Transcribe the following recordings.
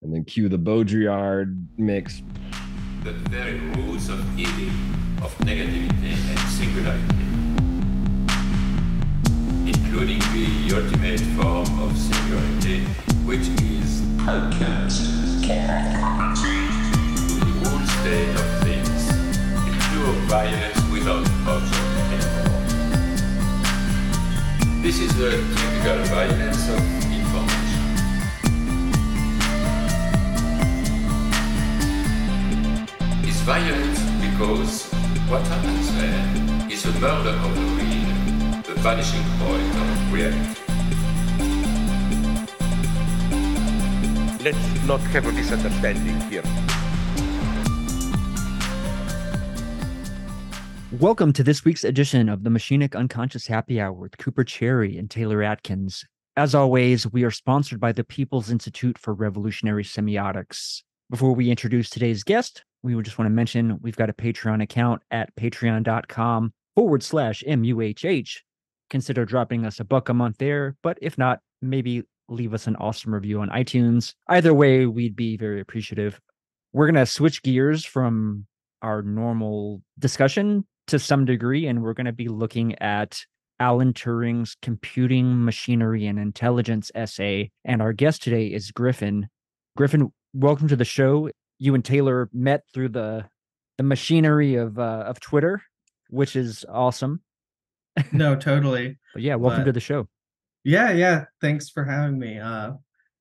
And then cue the Baudrillard mix. The very roots of evil, of negativity and singularity, including the ultimate form of singularity, which is outcast. The whole state of things, a pure violence without option anymore. This is the typical violence of violent because what happens there is a murder of the real, the vanishing point of reality. Let's not have a misunderstanding here. Welcome to this week's edition of the Machinic Unconscious Happy Hour with Cooper Cherry and Taylor Atkins. As always, we are sponsored by the People's Institute for Revolutionary Semiotics. Before we introduce today's guest, we would just want to mention we've got a Patreon account at patreon.com forward slash MUHH. Consider dropping us a buck a month there, but if not, maybe leave us an awesome review on iTunes. Either way, we'd be very appreciative. We're going to switch gears from our normal discussion to some degree, and we're going to be looking at Alan Turing's Computing, Machinery, and Intelligence essay. And our guest today is Griffin. Griffin, welcome to the show. You and Taylor met through the the machinery of uh, of Twitter, which is awesome. no, totally. But yeah, welcome But- to the show. Yeah, yeah. Thanks for having me. Uh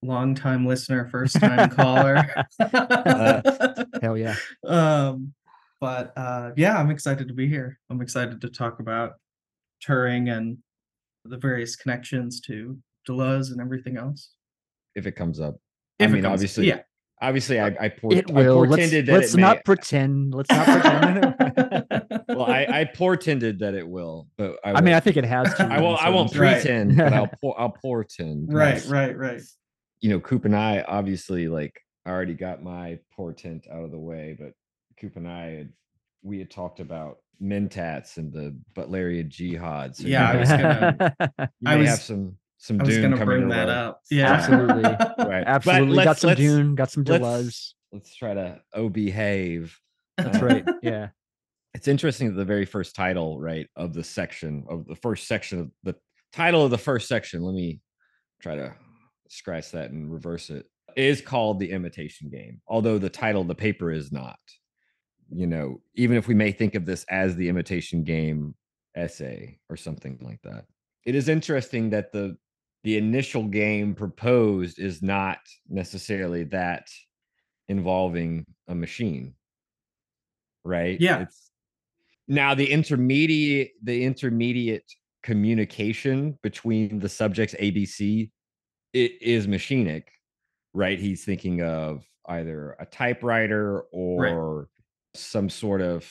long time listener, first time caller. Hell yeah. um but uh yeah, I'm excited to be here. I'm excited to talk about Turing and the various connections to Deleuze and everything else. If it comes up. If I mean, comes- obviously, yeah. Obviously, I, I, por- It I will. Let's, portended that let's it not may- pretend. Let's not pretend. well, I, I portended that it will, but I, I mean, I think it has to. I won't. I won't certain- Right. pretend, but I'll por- I'll portend. right, because, right, right. You know, Coop and I obviously like I already got my portent out of the way, but Coop and I had we had talked about mentats and the Butlerian jihad. So Yeah, I was gonna you I may was- have some some I was Dune gonna bring that way. up. Yeah. Absolutely. Right. Absolutely. got some Dune, got some let's- Deleuze. Let's try to oh behave. That's Um, right. Yeah. it's interesting that the very first title right of the section of the first section of the title of the first section let me try to scratch that and reverse it is called the imitation game although the title of the paper is not you know even if we may think of this as the imitation game essay or something like that it is interesting that the the initial game proposed is not necessarily that involving a machine right? Yeah. it's now the intermediate the intermediate communication between the subjects abc it is machinic right? He's thinking of either a typewriter or some sort of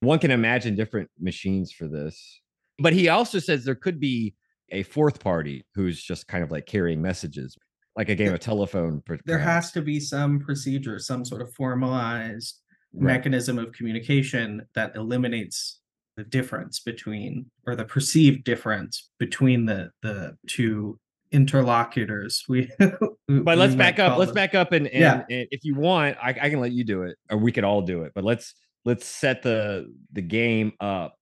one can imagine different machines for this. But he also says there could be a fourth party who's just kind of like carrying messages like a game of telephone per- There has to be some procedure, some sort of formalized Right. mechanism of communication that eliminates the difference between or the perceived difference between the the two interlocutors we but let's back up let's back up and, and, Yeah. and if you want I, I can let you do it or we could all do it but let's let's set the the game up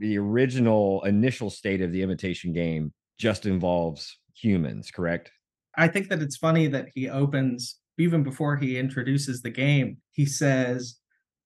the original initial state of the imitation game just involves humans correct? I think that it's funny that he opens even before he introduces the game he says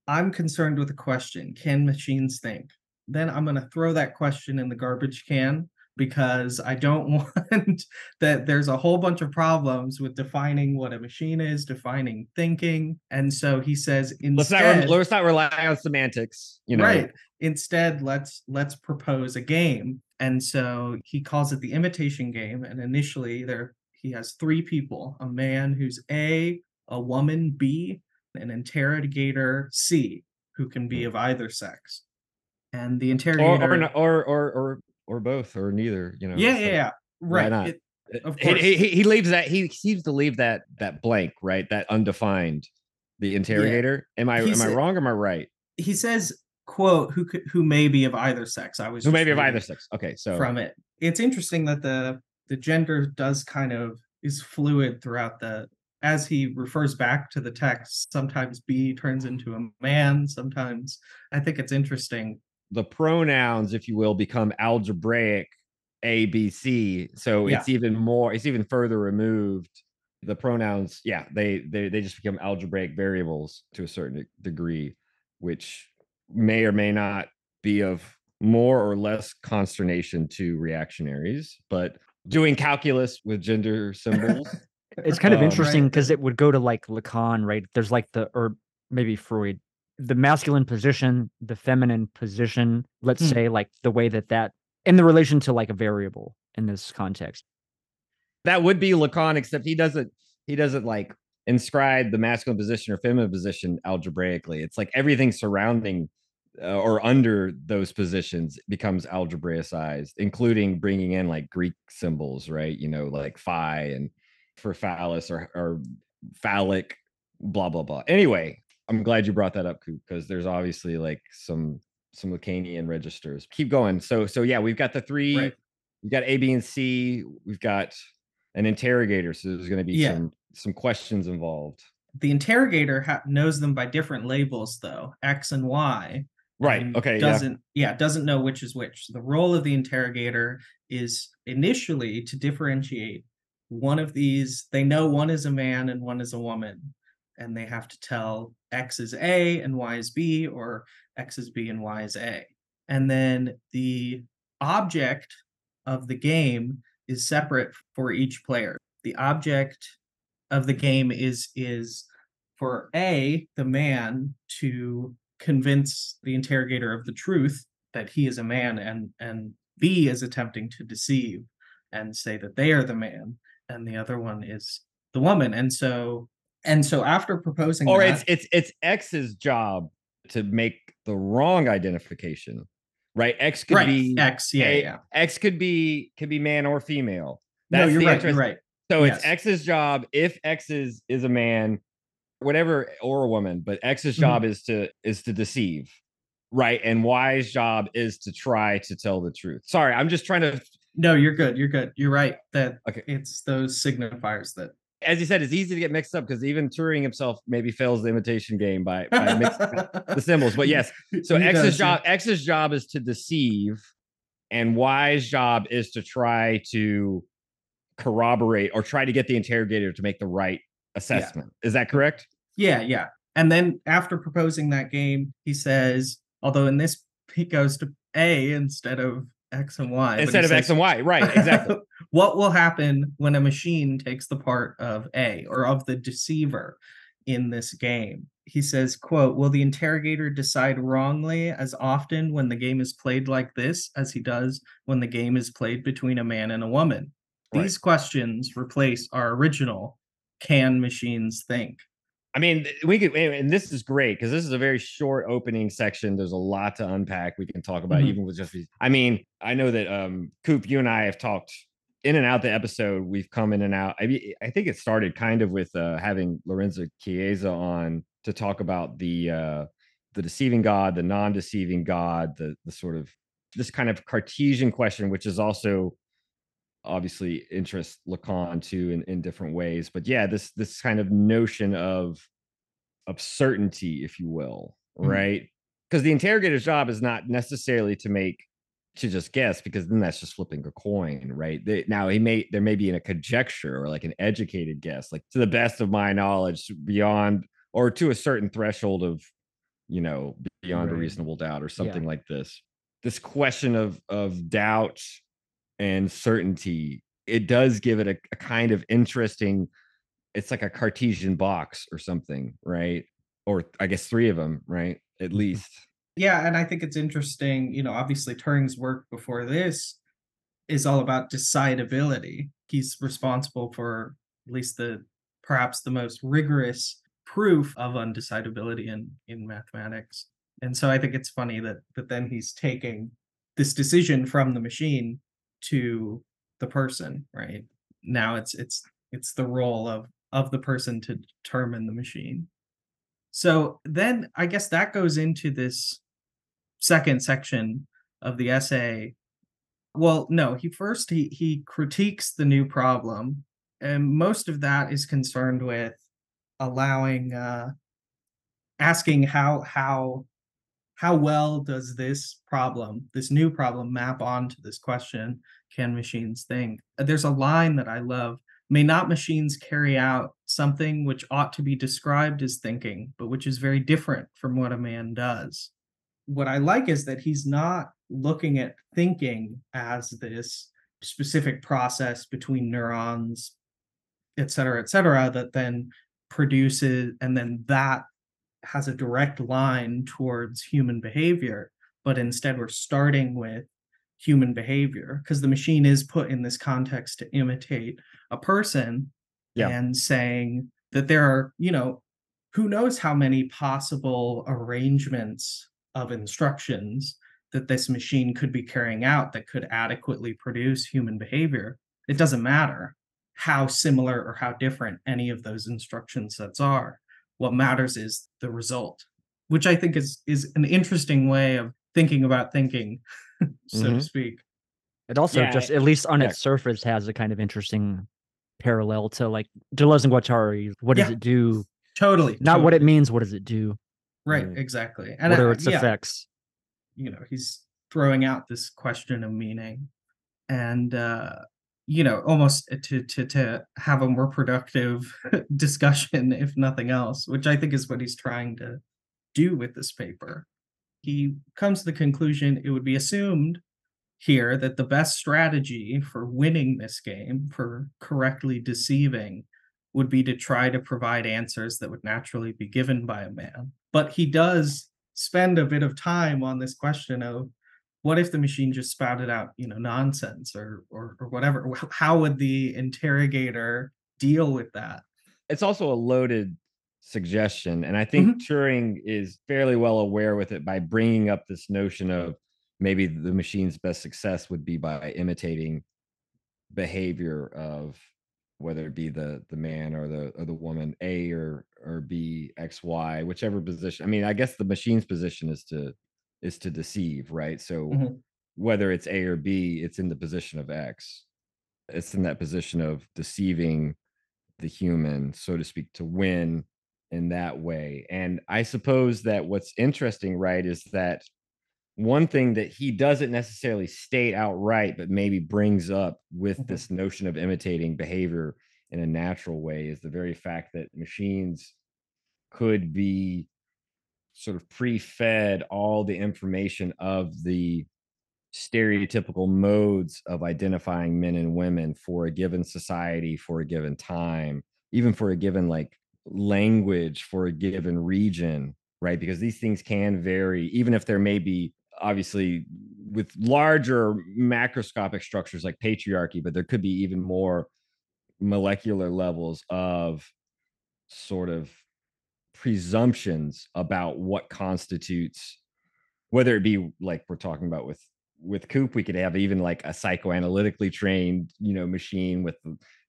i'm concerned with a question. Can machines think? Then i'm going to throw that question in the garbage can because i don't want that there's a whole bunch of problems with defining what a machine is defining thinking. And so he says let's not let's not rely on semantics you know? Right. Instead let's let's propose a game. And so he calls it the imitation game. And initially there he has three people a man who's a a woman b an interrogator c who can be hmm. of either sex. And the interrogator or, not- or or or or both or neither you know yeah so yeah yeah why right not? It- eh, of he, course. he, he- he leaves that he seems to leave that that blank right that undefined the interrogator am i am i wrong or am i right he says quote who could who may be of either sex i was who may be of either sex okay so from it. It's interesting that the the gender does kind of is fluid throughout the as he refers back to the text, sometimes B turns into a man, sometimes I think it's interesting. The pronouns, if you will, become algebraic A, B, C. So Yeah. it's even more, it's even further removed. The pronouns, yeah, they they they just become algebraic variables to a certain degree, which may or may not be of more or less consternation to reactionaries, but doing calculus with gender symbols It's kind of Um, interesting Right. because it would go to like Lacan, right? There's like the or maybe Freud, the masculine position, the feminine position. Let's Hmm. say like the way that that in the relation to like a variable in this context. that would be Lacan, except he doesn't he doesn't like inscribe the masculine position or feminine position algebraically. It's like everything surrounding uh, or under those positions becomes algebraicized, including bringing in like Greek symbols, right? You know, like phi and for phallus or or phallic, blah blah blah. Anyway, I'm glad you brought that up, Coop, because there's obviously like some some Lacanian registers. Keep going. So so yeah, we've got the three. Right. We've got A, B, and C. We've got an interrogator, so there's going to be Yeah. some some questions involved. The interrogator ha- knows them by different labels, though X and Y. Right. and Okay. Yeah. Doesn't yeah. doesn't know which is which. So the role of the interrogator is initially to differentiate one of these. They know one is a man and one is a woman, and they have to tell X is A and Y is B, or X is B and Y is A. And then the object of the game is separate for each player. The object of the game is is for A, the man to convince the interrogator of the truth that he is a man and and B is attempting to deceive and say that they are the man and the other one is the woman. And so and so after proposing Or that, it's it's it's X's job to make the wrong identification, right? X could right, be X, yeah, A- yeah. X could be could be man or female. No, you're right, interest- you're right. So Yes. it's X's job if X is is a man, whatever or a woman, but X's Mhm. job is to is to deceive, right? And Y's job is to try to tell the truth. Sorry, I'm just trying to. No, you're good. You're good. You're right. That Okay. it's those signifiers that As you said, it's easy to get mixed up because even Turing himself maybe fails the imitation game by, by mixing the symbols. But yes, so He X's does, yeah. job X's job is to deceive, and Y's job is to try to corroborate or try to get the interrogator to make the right assessment. Is that correct? Yeah, yeah. And then after proposing that game, he says, although in this he goes to A instead of X and Y. Instead of X and Y, right? Exactly. what will happen when a machine takes the part of A or of the deceiver in this game? He says, quote, will the interrogator decide wrongly as often when the game is played like this as he does when the game is played between a man and a woman? Right. These questions replace our original can machines think? I mean, we could, and this is great because this is a very short opening section. There's a lot to unpack. We can talk about Mhm. even with just. I mean, I know that um Coop, you and I have talked in and out the episode. We've come in and out. I mean, I think it started kind of with uh, having Lorenzo Chiesa on to talk about the uh the deceiving God, the non-deceiving God, the the sort of this kind of Cartesian question, which is also obviously interests Lacan too in, in different ways. But yeah, this this kind of notion of of certainty, if you will, Mhm. right? Because the interrogator's job is not necessarily to make to just guess, because then that's just flipping a coin, right? They, now he may there may be in a conjecture or like an educated guess, like to the best of my knowledge, beyond or to a certain threshold of you know beyond a reasonable doubt or something like this. This question of of doubt and certainty, it does give it a, a kind of interesting, it's like a Cartesian box or something, right? Or I guess three of them, right? At mm-hmm. least. Yeah, and I think it's interesting, you know, obviously Turing's work before this is all about decidability. He's responsible for at least the perhaps the most rigorous proof of undecidability in in mathematics. And so I think it's funny that that then he's taking this decision from the machine to the person, right? Now it's it's it's the role of of the person to determine the machine. So then I guess that goes into this second section of the essay. Well, no, he first he he critiques the new problem and most of that is concerned with allowing uh asking how how how well does this problem this new problem map onto this question can machines think? Uh, there's a line that i love may not machines carry out something which ought to be described as thinking but which is very different from what a man does. What i like is that he's not looking at thinking as this specific process between neurons et cetera, et cetera, that then produces, and then that has a direct line towards human behavior. But instead, we're starting with human behavior because the machine is put in this context to imitate a person Yeah. and saying that there are, you know, who knows how many possible arrangements of instructions that this machine could be carrying out that could adequately produce human behavior. It doesn't matter how similar or how different any of those instruction sets are. What matters is the result, which I think is is an interesting way of thinking about thinking, so to Mhm. speak. It also Yeah, just, at least on yeah. its surface, has a kind of interesting parallel to like Deleuze and Guattari. What does Yeah. it do? Totally. Not what it means. What does it do? Right, exactly. And what I- are its yeah, effects? you know, he's throwing out this question of meaning and uh you know, almost eh, to to to have a more productive discussion if nothing else, which I think is what he's trying to do with this paper. He comes to the conclusion it would be assumed here that the best strategy for winning this game, for correctly deceiving, would be to try to provide answers that would naturally be given by a man. But he does spend a bit of time on this question of what if the machine just spouted out, you know, nonsense or or, or whatever? How would the interrogator deal with that? it's also a loaded suggestion and i think Mm-hmm. turing is fairly well aware with it by bringing up this notion of maybe the machine's best success would be by imitating behavior of whether it be the the man or the or the woman a or or b x y whichever position i mean i guess the machine's position is to is to deceive right so Mhm. whether it's a or b it's in the position of x it's in that position of deceiving the human, so to speak, to win in that way. And I suppose that what's interesting, right, is that one thing that he doesn't necessarily state outright, but maybe brings up with Mhm. this notion of imitating behavior in a natural way is the very fact that machines could be sort of pre-fed all the information of the stereotypical modes of identifying men and women for a given society for a given time even for a given like language for a given region right? Because these things can vary even if there may be obviously with larger macroscopic structures like patriarchy but there could be even more molecular levels of sort of presumptions about what constitutes whether it be like we're talking about with with coop we could have even like a psychoanalytically trained you know machine with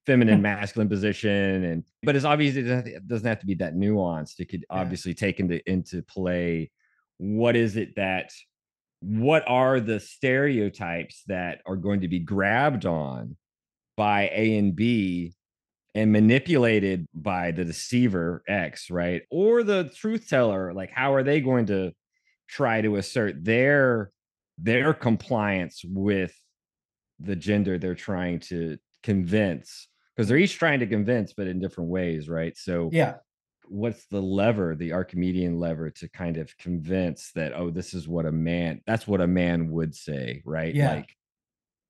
feminine masculine position and but it's obvious it doesn't it doesn't have to be that nuanced it could Yeah. obviously take into into play what is it that what are the stereotypes that are going to be grabbed on by a and b and manipulated by the deceiver X, right? Or the truth teller, like how are they going to try to assert their their compliance with the gender they're trying to convince? Because they're each trying to convince, but in different ways, right? So Yeah. what's the lever, the Archimedean lever to kind of convince that, oh, this is what a man, that's what a man would say, right? Yeah. Like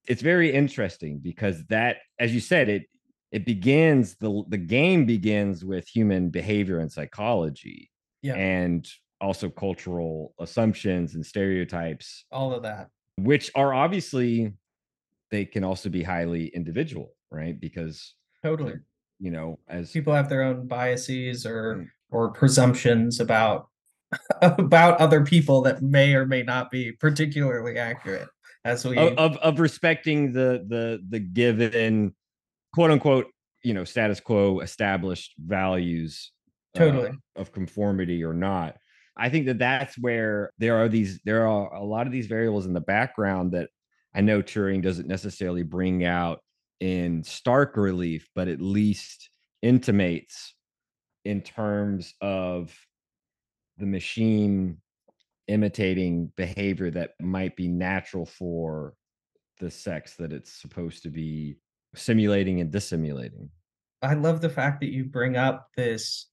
it's very interesting because that, as you said, it it begins the the game begins with human behavior and psychology Yeah. and also cultural assumptions and stereotypes All of that. which are obviously they can also be highly individual right because Totally. you know as People have their own biases or Mm. or presumptions about about other people that may or may not be particularly accurate as we of, of of respecting the the the given quote unquote you know status quo established values uh, Totally. of conformity or not i think that that's where there are these there are a lot of these variables in the background that i know turing doesn't necessarily bring out in stark relief, but at least intimates in terms of the machine imitating behavior that might be natural for the sex that it's supposed to be simulating and dissimulating. I love the fact that you bring up this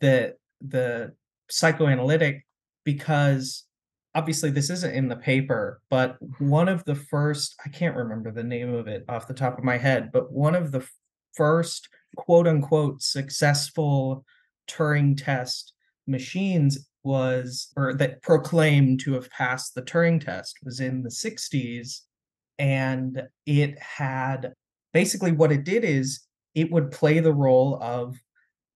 the the psychoanalytic because obviously this isn't in the paper, but one of the first I can't remember the name of it off the top of my head, but one of the first quote unquote successful Turing test machines was or that proclaimed to have passed the Turing test was in the 60s and it had basically what it did is it would play the role of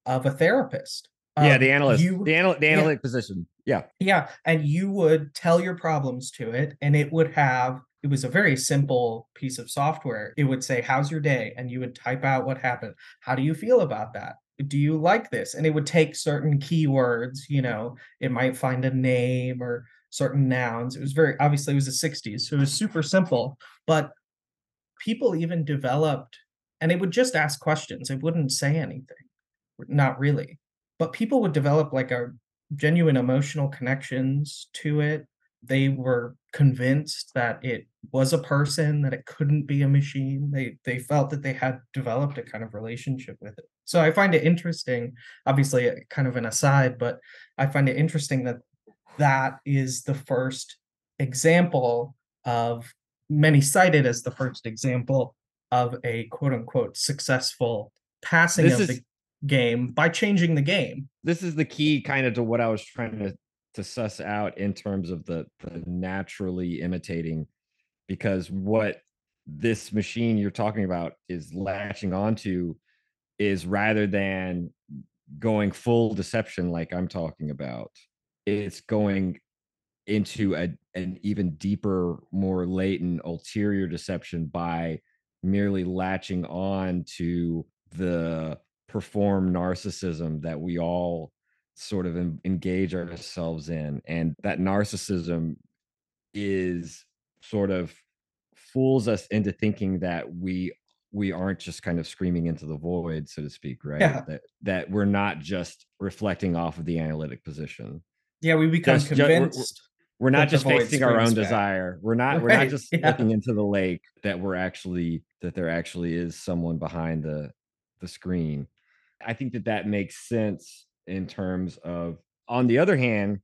of a therapist yeah, Um, the analyst, you- the, anal- the yeah. analytic position. Yeah. yeah, and you would tell your problems to it, and it would have it was a very simple piece of software. It would say, How's your day? And you would type out what happened. How do you feel about that? Do you like this? And it would take certain keywords, you know, it might find a name or certain nouns. It was very obviously it was the 60s, so it was super simple. But people even developed and it would just ask questions. It wouldn't say anything. Not really. But people would develop like a genuine emotional connections to it. They were convinced that it was a person, that it couldn't be a machine. They they felt that they had developed a kind of relationship with it. So I find it interesting, obviously uh, kind of an aside, but I find it interesting that that is the first example of many cited as the first example of a quote unquote successful passing This of is- the game by changing the game. This is the key kind of to what I was trying to to suss out in terms of the, the naturally imitating because what this machine you're talking about is latching onto is rather than going full deception like I'm talking about, it's going into a an even deeper, more latent ulterior deception by merely latching on to the perform narcissism that we all sort of en- engage ourselves in and that narcissism is sort of fools us into thinking that we we aren't just kind of screaming into the void so to speak right Yeah. that that we're not just reflecting off of the analytic position Yeah, we become Just- ju- we're- we're- convinced. we're that not just facing our own back. desire we're not we're not just yeah. looking into the lake that we're actually that there actually is someone behind the the screen i think that that makes sense in terms of on the other hand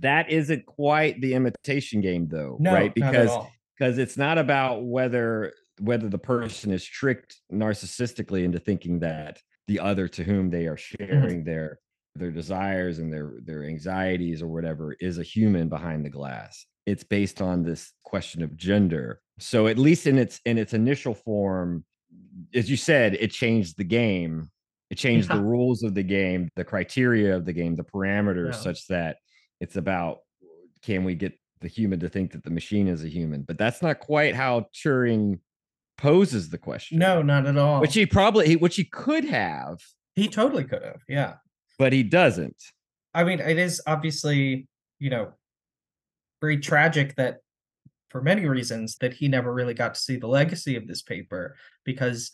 that isn't quite the imitation game though No, right because because it's not about whether whether the person is tricked narcissistically into thinking that the other to whom they are Mm-hmm. sharing their their desires and their their anxieties or whatever is a human behind the glass it's based on this question of gender so at least in its in its initial form as you said it changed the game it changed the rules of the game the criteria of the game the parameters Yeah. such that it's about can we get the human to think that the machine is a human but that's not quite how turing poses the question No, not at all. which he probably which he could have he totally could have. Yeah. But he doesn't I mean, it is obviously, you know, very tragic that for many reasons that he never really got to see the legacy of this paper because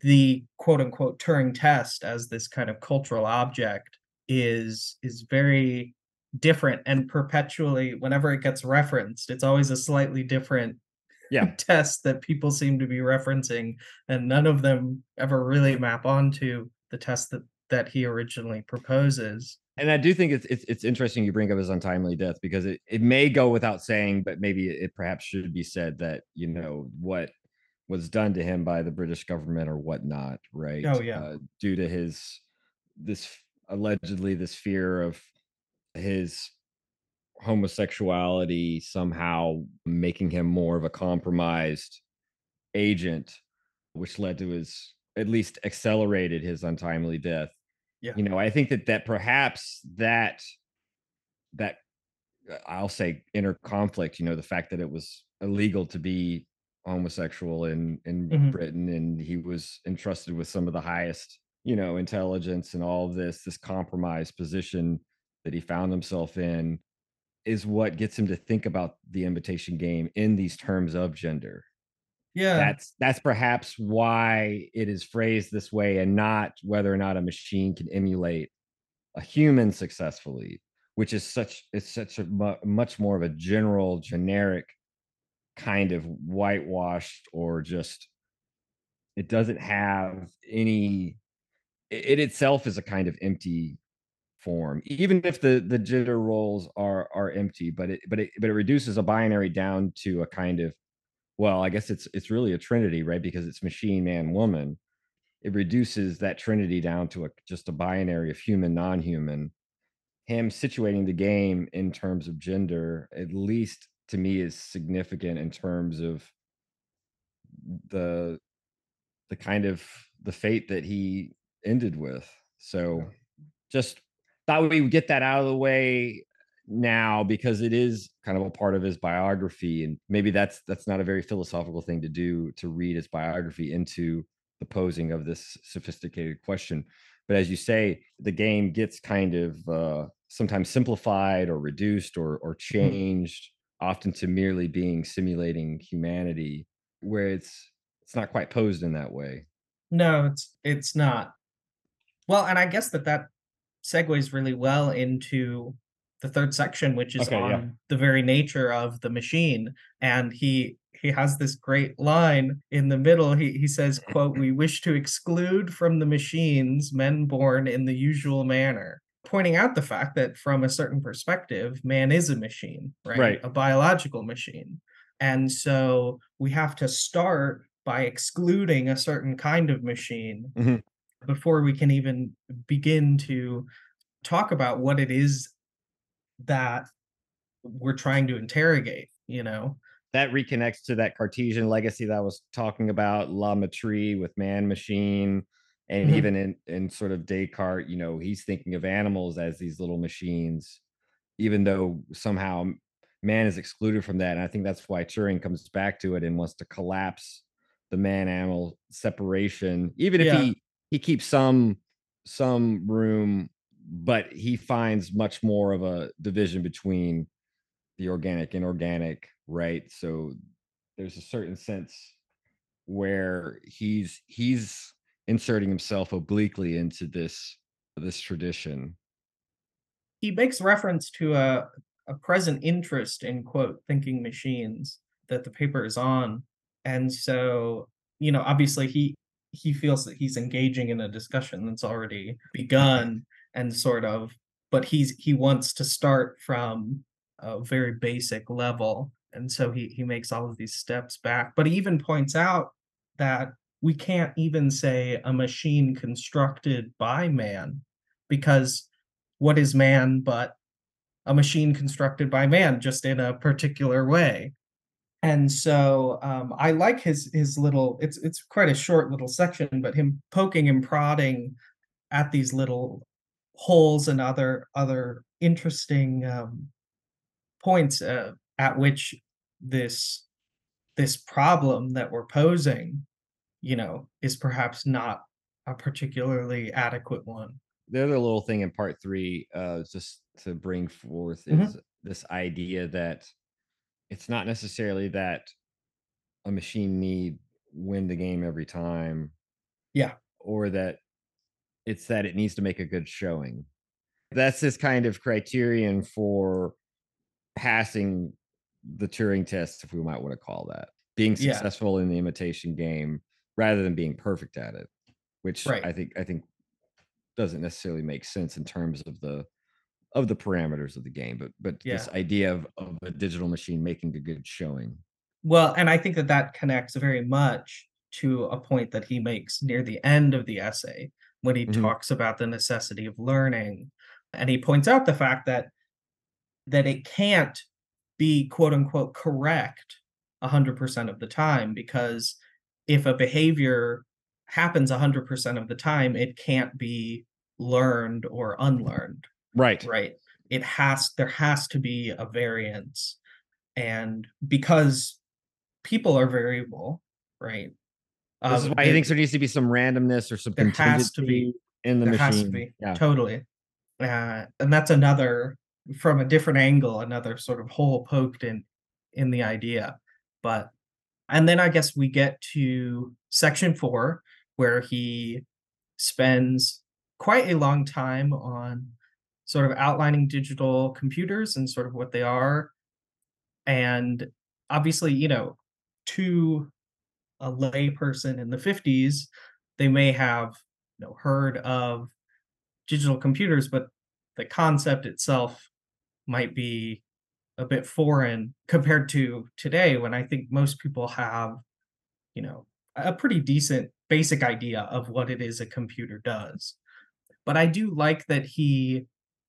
the quote unquote Turing test as this kind of cultural object is is very different and perpetually whenever it gets referenced it's always a slightly different Yeah. test that people seem to be referencing and none of them ever really map onto the test that that he originally proposes and I do think it's, it's it's interesting you bring up his untimely death because it, it may go without saying, but maybe it perhaps should be said that you know what was done to him by the British government or whatnot, right? Oh, yeah. uh, due to his this allegedly this fear of his homosexuality somehow making him more of a compromised agent, which led to his at least accelerated his untimely death Yeah. you know i think that that perhaps that that uh, i'll say inner conflict you know the fact that it was illegal to be homosexual in in Mhm. britain and he was entrusted with some of the highest you know intelligence and all this this compromised position that he found himself in is what gets him to think about the imitation game in these terms of gender Yeah. That's that's perhaps why it is phrased this way and not whether or not a machine can emulate a human successfully, which is such it's such a mu- much more of a general generic kind of whitewashed or just it doesn't have any it, it itself is a kind of empty form even if the the jitter roles are are empty but it but it but it reduces a binary down to a kind of well i guess it's it's really a trinity right because it's machine man woman. It reduces that trinity down to a just a binary of human non-human. Him situating the game in terms of gender at least to me is significant in terms of the the kind of the fate that he ended with. So just thought we would get that out of the way now because it is kind of a part of his biography and maybe that's that's not a very philosophical thing to do to read his biography into the posing of this sophisticated question. But as you say the game gets kind of uh sometimes simplified or reduced or or changed often to merely being simulating humanity where it's it's not quite posed in that way. No, it's it's not. Well, and I guess that that segues really well into the third section, which is Okay, on yeah. the very nature of the machine. And he he has this great line in the middle. He he says, "quote We wish to exclude from the machines men born in the usual manner." Pointing out the fact that from a certain perspective, man is a machine, right? Right. A biological machine. And so we have to start by excluding a certain kind of machine Mhm. before we can even begin to talk about what it is that we're trying to interrogate, you know? that reconnects to that Cartesian legacy that I was talking about, La Mettrie with man machine. And Mhm. even in, in sort of Descartes, you know, he's thinking of animals as these little machines, even though somehow man is excluded from that. And I think that's why Turing comes back to it and wants to collapse the man animal separation, even if Yeah. he he keeps some some room, but he finds much more of a division between the organic and organic, right? So there's a certain sense where he's he's inserting himself obliquely into this this tradition. He makes reference to a, a present interest in, quote, thinking machines that the paper is on. And so, you know, obviously he he feels that he's engaging in a discussion that's already begun and sort of but he's he wants to start from a very basic level and so he he makes all of these steps back but he even points out that we can't even say a machine constructed by man because what is man but a machine constructed by man just in a particular way and so um, I like his his little. It's it's quite a short little section, but him poking and prodding at these little holes and other other interesting um, points uh, at which this this problem that we're posing, you know, is perhaps not a particularly adequate one. the other little thing in part three uh just to bring forth Mhm. is this idea that it's not necessarily that a machine need win the game every time Yeah. or that it's that it needs to make a good showing that's his kind of criterion for passing the Turing test, if we might want to call that, being Yeah. successful in the imitation game rather than being perfect at it, which Right. I think I think doesn't necessarily make sense in terms of the of the parameters of the game, but but this idea of of a digital machine making a good showing. Well, and I think that that connects very much to a point that he makes near the end of the essay when he Mhm. talks about the necessity of learning. And he points out the fact that that it can't be quote unquote correct 100% of the time because if a behavior happens 100% of the time, it can't be learned or unlearned Right. right it has there has to be a variance and because people are variable right This is um, why he thinks there needs to be some randomness or some there has to be in the there machine. has to be Yeah. totally uh, and that's another from a different angle another sort of hole poked in in the idea but And then I guess we get to section four, where he spends quite a long time on sort of outlining digital computers and sort of what they are. And obviously, you know, to a lay person in the 50s, they may have you know heard of digital computers, but the concept itself might be a bit foreign compared to today when I think most people have, you know, a pretty decent basic idea of what it is a computer does. But I do like that he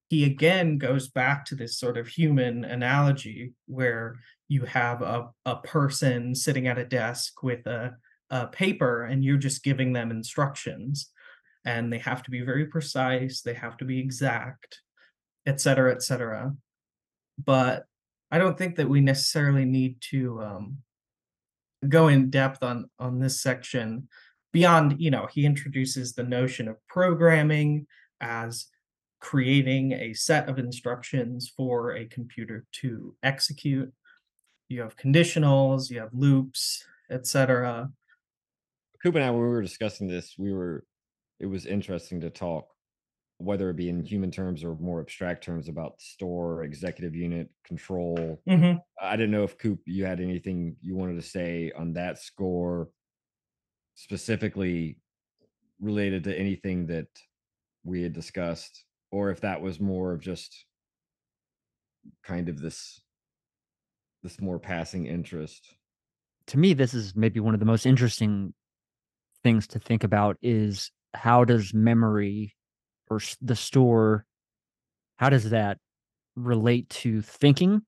he again goes back to this sort of human analogy where you have a, a person sitting at a desk with a, a paper and you're just giving them instructions and they have to be very precise they have to be exact et cetera et cetera but i don't think that we necessarily need to um, go in depth on on this section beyond you know he introduces the notion of programming as creating a set of instructions for a computer to execute. You have conditionals, you have loops, etc. Coop and I, when we were discussing this, we were it was interesting to talk, whether it be in human terms or more abstract terms about store, executive unit, control. Mm-hmm. I didn't know if Coop, you had anything you wanted to say on that score, specifically related to anything that we had discussed or if that was more of just kind of this this more passing interest? To me this is maybe one of the most interesting things to think about is how does memory or the store how does that relate to thinking?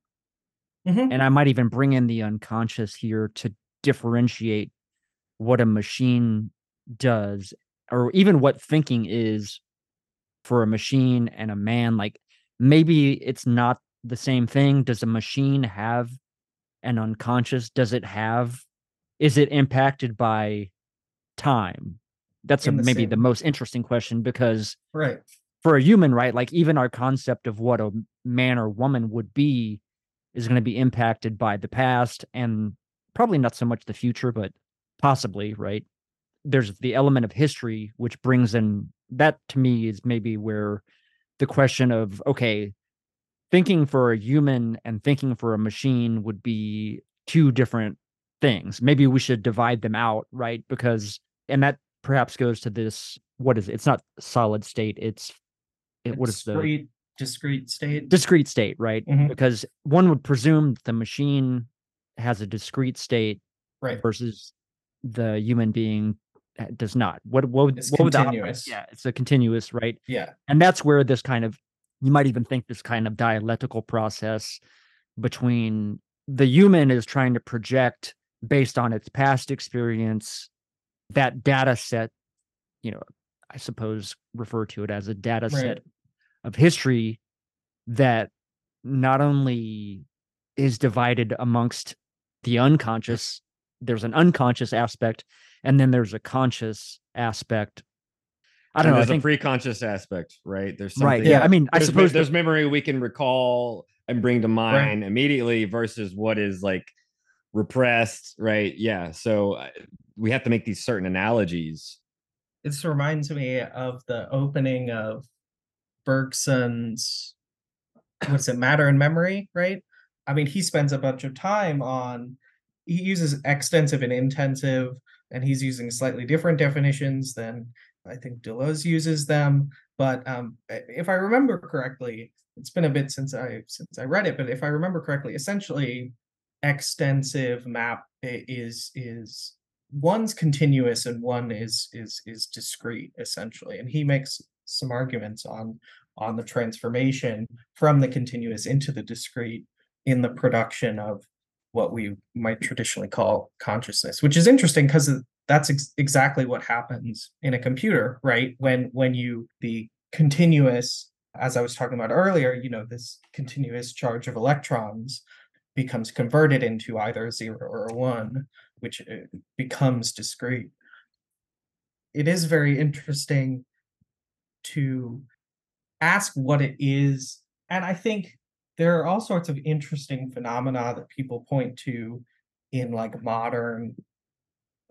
Mm-hmm. and i might even bring in the unconscious here to differentiate what a machine does or even what thinking is for a machine and a man like maybe it's not the same thing. Does a machine have an unconscious does it have is it impacted by time that's a, the maybe same- the most interesting question because Right. for a human right like even our concept of what a man or woman would be is going to be impacted by the past and probably not so much the future but possibly right there's the element of history which brings in that to me is maybe where the question of okay thinking for a human and thinking for a machine would be two different things maybe we should divide them out right because and that perhaps goes to this what is it? it's not solid state it's it, what is the discrete discrete state? discrete state right Mhm. because one would presume the machine has a discrete state right. versus the human being uh, does not what what, would- It's what would the continuous. yeah it's a continuous right Yeah. and that's where this kind of you might even think this kind of dialectical process between the human is trying to project based on its past experience that data set you know i suppose refer to it as a data set of history that not only is divided amongst the unconscious there's an unconscious aspect and then there's a conscious aspect i don't And know i there's think a pre-conscious aspect right there's right something yeah Yeah. i mean i there's, suppose the- there's memory we can recall and bring to mind immediately versus what is like repressed right yeah so uh, we have to make these certain analogies This reminds me of the opening of Bergson's what's it, Matter and Memory, right? I mean, he spends a bunch of time on he uses extensive and intensive, and he's using slightly different definitions than I think Deleuze uses them. But um, if I remember correctly, it's been a bit since I since I read it, but if I remember correctly, essentially extensive map is is one's continuous and one is is is discrete essentially and he makes some arguments on on the transformation from the continuous into the discrete in the production of what we might traditionally call consciousness which is interesting because that's ex- exactly what happens in a computer right? When when you the continuous as i was talking about earlier you know this continuous charge of electrons becomes converted into either a zero or a one which uh, becomes discrete. It is very interesting to ask what it is and i think there are all sorts of interesting phenomena that people point to in like modern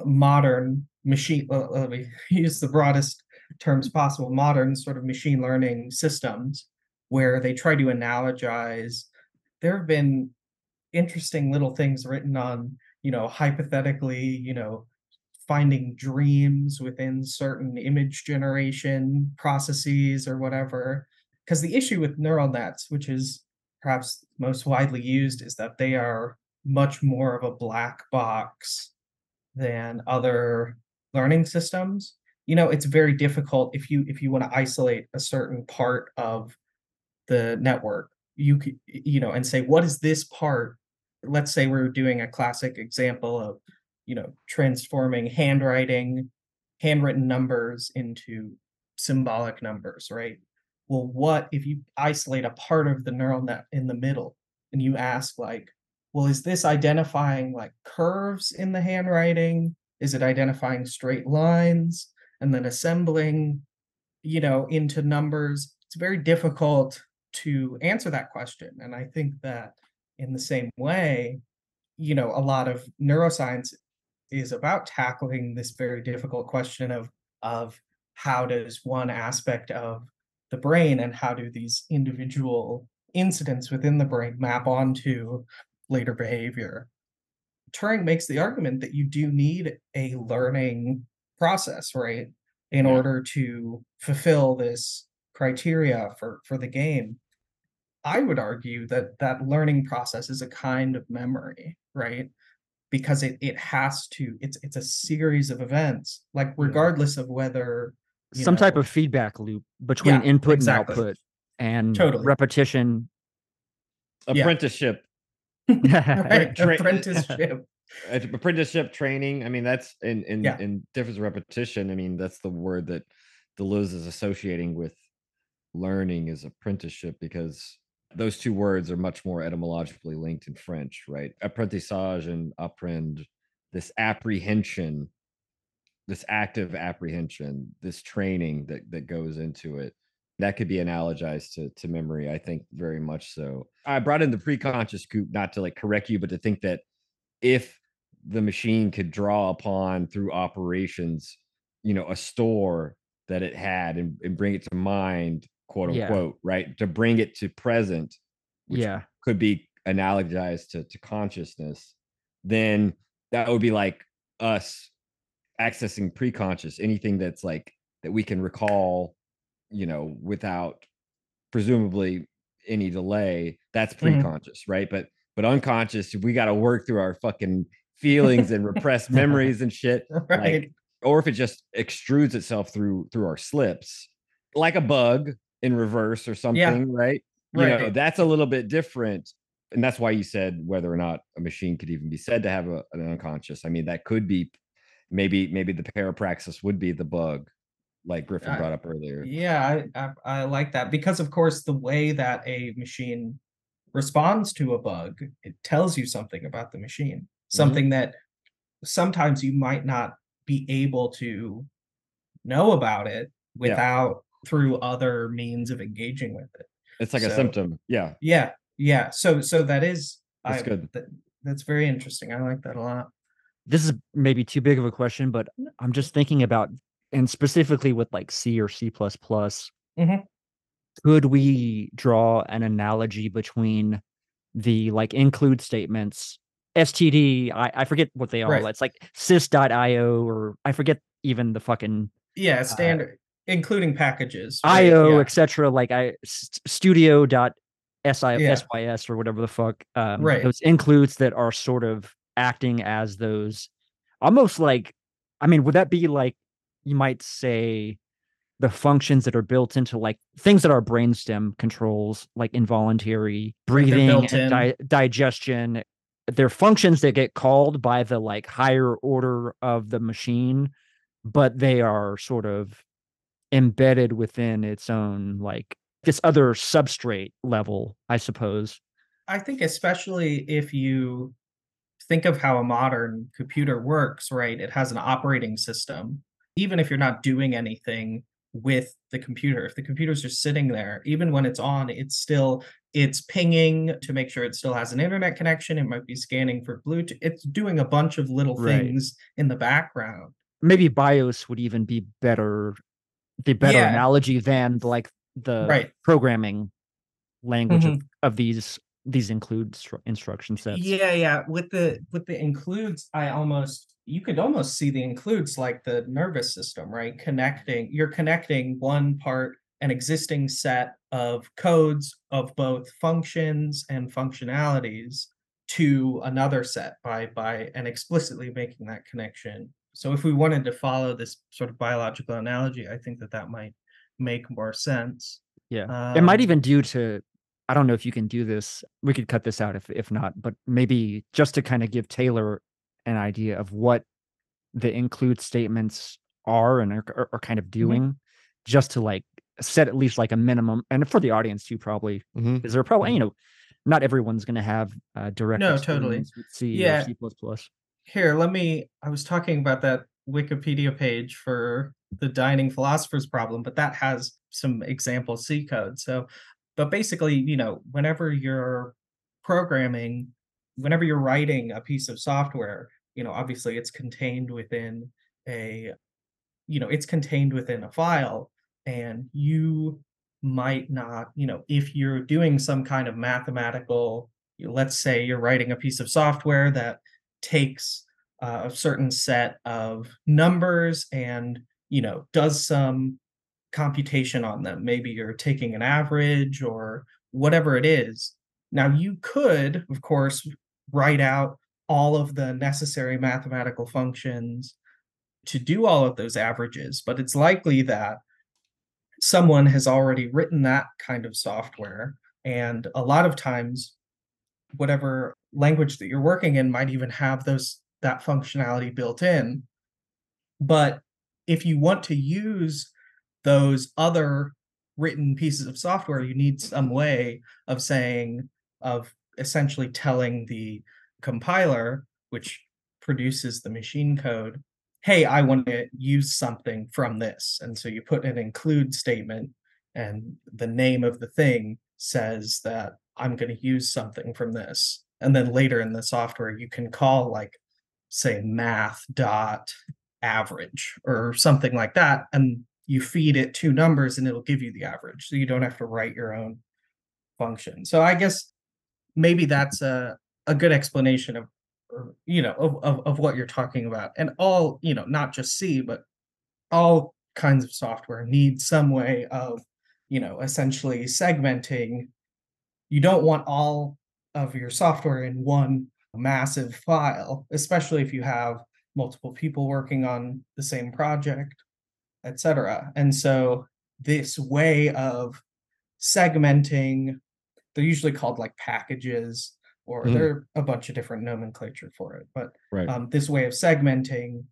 modern machine uh, let me use the broadest terms possible modern sort of machine learning systems where they try to analogize. There have been interesting little things written on you know hypothetically you know finding dreams within certain image generation processes or whatever. Because the issue with neural nets which is perhaps most widely used is that they are much more of a black box than other learning systems. You know it's very difficult if you if you want to isolate a certain part of the network. You could you know and say what is this part? Let's say we're doing a classic example of you know transforming handwriting handwritten numbers into symbolic numbers right? Well what if you isolate a part of the neural net in the middle and you ask like well is this identifying like curves in the handwriting? Is it identifying straight lines and then assembling you know into numbers? It's very difficult to answer that question and i think that in the same way you know a lot of neuroscience is about tackling this very difficult question of of how does one aspect of the brain and how do these individual incidents within the brain map onto later behavior turing makes the argument that you do need a learning process right in Yeah. order to fulfill this criteria for for the game i would argue that that learning process is a kind of memory right because it it has to it's it's a series of events like regardless of whether you Some type of feedback loop between Yeah, input exactly. and output and Totally. repetition. Apprenticeship right, tra- apprenticeship. Apprenticeship training i mean that's in in Yeah. in difference of repetition i mean that's the word that deleuze is associating with learning is apprenticeship because those two words are much more etymologically linked in french right? Apprentissage and apprendre this apprehension this active apprehension this training that that goes into it that could be analogized to to memory i think very much so i brought in the preconscious coop not to like correct you but to think that if the machine could draw upon through operations you know a store that it had and, and bring it to mind quote Yeah. unquote right to bring it to present which yeah. could be analogized to, to consciousness then that would be like us accessing preconscious anything that's like that we can recall you know without presumably any delay that's Mhm. preconscious right? But but unconscious we got to work through our fucking feelings and repressed memories and shit right. like or if it just extrudes itself through through our slips like a bug in reverse or something right? You know that's a little bit different and that's why you said whether or not a machine could even be said to have a, an unconscious. I mean that could be maybe maybe the parapraxis would be the bug like griffin I- brought up earlier Yeah, I, I I like that because of course the way that a machine responds to a bug, it tells you something about the machine. Mm-hmm. Something that sometimes you might not be able to know about it without through other means of engaging with it. it's like a symptom yeah Yeah, yeah. So so that is That's I, good. that- that's very interesting. I like that a lot. This is maybe too big of a question, but I'm just thinking about and specifically with like C or C plus plus. Mhm. Could we draw an analogy between the like include statements, STD, I, I forget what they are. Right. It's like sys.io or I forget even the fucking Yeah, standard including packages. right? IO, Yeah. etc. Like I st- studio dot SI, Yeah. SYS or whatever the fuck. Um, Right. Those includes that are sort of acting as those almost like, I mean, would that be like, you might say the functions that are built into like things that are brainstem controls, like involuntary breathing, in. di- digestion. They're functions that get called by the like higher order of the machine, but they are sort of embedded within its own like this other substrate level, I suppose. I think especially if you think of how a modern computer works, right? It has an operating system. Even if you're not doing anything with the computer, if the computer's just sitting there, even when it's on, it's still it's pinging to make sure it still has an internet connection. It might be scanning for Bluetooth. It's doing a bunch of little Right. things in the background. maybe BIOS would even be better, the better Yeah. analogy than like the Right. programming language of, Mhm. of these these include stru- instruction sets. Yeah, yeah. With the with the includes, I almost you could almost see the includes like the nervous system, right? Connecting, you're connecting one part, an existing set of codes of both functions and functionalities to another set by by and explicitly making that connection. So if we wanted to follow this sort of biological analogy, I think that that might make more sense. Yeah. it might Um, even do to I don't know if you can do this. We could cut this out if if not, but maybe just to kind of give Taylor an idea of what the include statements are and are, are, kind of Mm-hmm. doing, just to like set at least like a minimum, and for the audience too, probably Mhm. because they're probably you know not everyone's going to have uh, direct Mm-hmm. No, totally. C Yeah. C plus plus. Here, let me. I was talking about that Wikipedia page for the dining philosopher's problem, but that has some example C code. So, but basically, you know, whenever you're programming, whenever you're writing a piece of software, you know, obviously it's contained within a, you know, it's contained within a file, and you might not, you know, if you're doing some kind of mathematical, let's say you're writing a piece of software that takes uh, a certain set of numbers and you know does some computation on them. Maybe you're taking an average or whatever it is. Now you could of course write out all of the necessary mathematical functions to do all of those averages but it's likely that someone has already written that kind of software and a lot of times whatever language that you're working in might even have those that functionality built in. But if you want to use those other written pieces of software you need some way of saying of essentially telling the compiler which produces the machine code hey i want to use something from this. And so you put an include statement and the name of the thing says that i'm going to use something from this. And then later in the software you can call like say math dot average or something like that and you feed it two numbers and it'll give you the average so you don't have to write your own function. So i guess maybe that's a, a good explanation of er, you know of, of, of what you're talking about. And all you know not just c but all kinds of software need some way of you know essentially segmenting. You don't want all of your software in one massive file especially if you have multiple people working on the same project etc and so this way of segmenting they're usually called like packages or Mhm. there are a bunch of different nomenclature for it but Right. um, this way of segmenting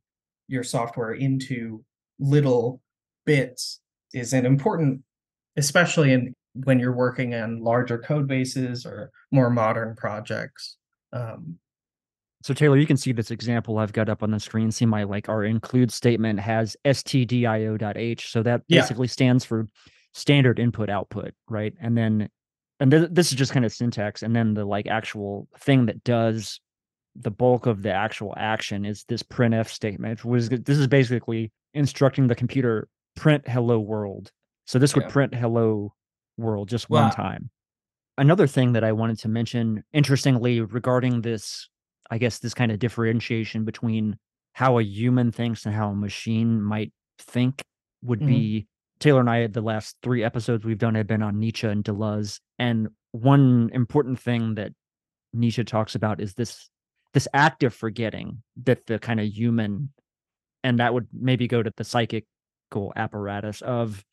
your software into little bits is an important especially in when you're working on larger code bases or more modern projects um, So Taylor, you can see this example I've got up on the screen. See my like our include statement has stdio.h. So that Yeah. basically stands for standard input output, right? And then and th- this is just kind of syntax. And then the like actual thing that does the bulk of the actual action is this printf statement, which is this is basically instructing the computer print hello world. So this would Yeah. print hello world just Well, one time. Another thing that I wanted to mention, interestingly, regarding this, I guess this kind of differentiation between how a human thinks and how a machine might think would Mhm. be Taylor and I, the last three episodes we've done have been on Nietzsche and Deleuze. And one important thing that Nietzsche talks about is this this active forgetting that the kind of human and that would maybe go to the psychical apparatus of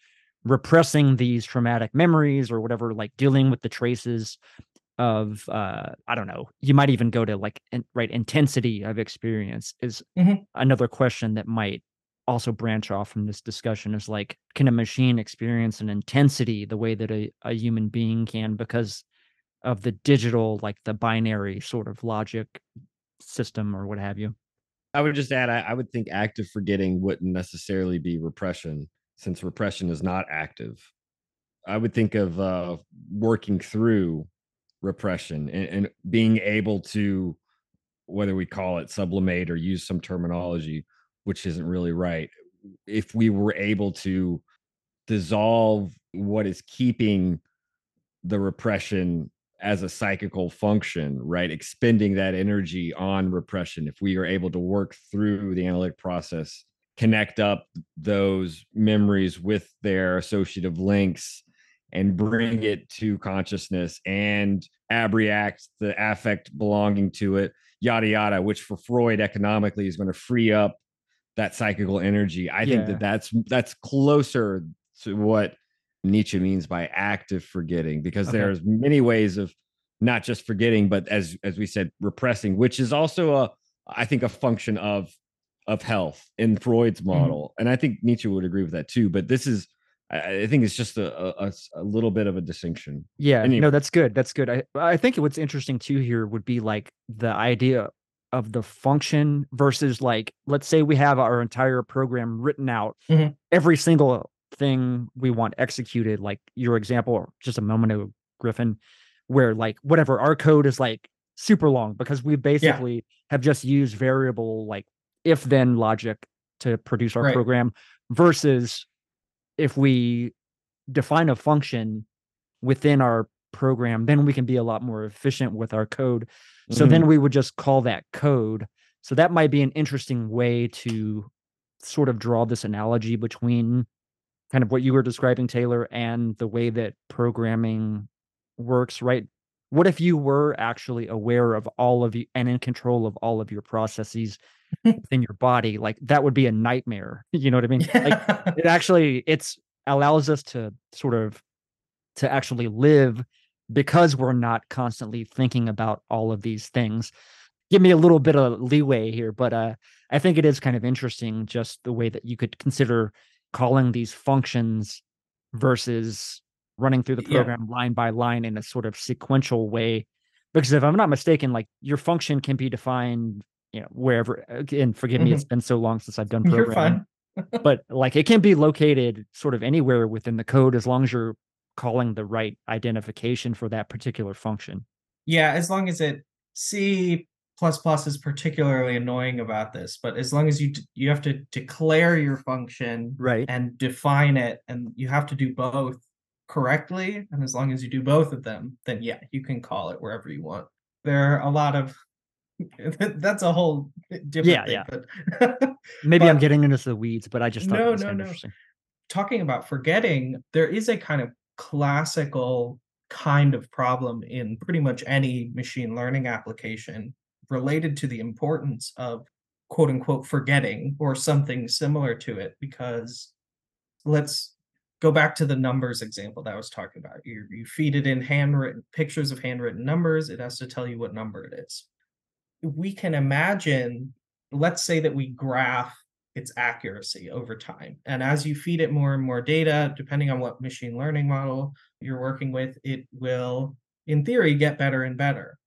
repressing these traumatic memories or whatever like dealing with the traces of uh i don't know you might even go to like in, right intensity of experience is Mhm. another question that might also branch off from this discussion is like can a machine experience an intensity the way that a, a human being can because of the digital like the binary sort of logic system or what have you I would just add, I, I would think active forgetting wouldn't necessarily be repression, since repression is not active. I would think of uh, working through repression and, and being able to whether we call it sublimate or use some terminology which isn't really right if we were able to dissolve what is keeping the repression as a psychical function, right? Expending that energy on repression. If we are able to work through the analytic process, connect up those memories with their associative links and bring it to consciousness and abreact the affect belonging to it, yada, yada, which for Freud economically is going to free up that psychical energy. I think that that's that's closer to what Nietzsche means by active forgetting because Okay. there's many ways of not just forgetting but as as we said repressing which is also a I think a function of of health in Freud's mm-hmm. model and I think Nietzsche would agree with that too but this is I I think it's just a a little bit of a distinction. Yeah, Any- no, that's good. That's good. I I think what's interesting too here would be like the idea of the function versus like let's say we have our entire program written out, Mhm. every single thing we want executed, like your example just a moment ago, Griffin, where like whatever our code is like super long because we basically have just used variable like if then logic to produce our Right. program versus if we define a function within our program, then we can be a lot more efficient with our code. So Mm-hmm. then we would just call that code. So that might be an interesting way to sort of draw this analogy between kind of what you were describing, Taylor, and the way that programming works, right? What if you were actually aware of all of you and in control of all of your processes within your body? Like that would be a nightmare. You know what I mean? Like it actually it's allows us to sort of to actually live because we're not constantly thinking about all of these things give me a little bit of leeway here but uh i think it is kind of interesting just the way that you could consider calling these functions versus running through the Yeah. program line by line in a sort of sequential way because if i'm not mistaken like your function can be defined you know wherever again forgive me it's mm-hmm. been so long since i've done programming but like it can be located sort of anywhere within the code as long as you're calling the right identification for that particular function. Yeah, as long as it C plus plus is particularly annoying about this, but as long as you d- you have to declare your function Right. and define it, and you have to do both correctly, and as long as you do both of them, then yeah, you can call it wherever you want. There are a lot of that's a whole different Yeah, thing, yeah. but Maybe I'm getting into the weeds, but I just thought No, it was no, no. interesting. talking about forgetting, there is a kind of classical kind of problem in pretty much any machine learning application related to the importance of quote unquote forgetting or something similar to it. Because let's go back to the numbers example that I was talking about. You, you feed it in handwritten pictures of handwritten numbers, it has to tell you what number it is. We can imagine, let's say that we graph its accuracy over time. And as you feed it more and more data, depending on what machine learning model you're working with, it will, in theory, get better and better.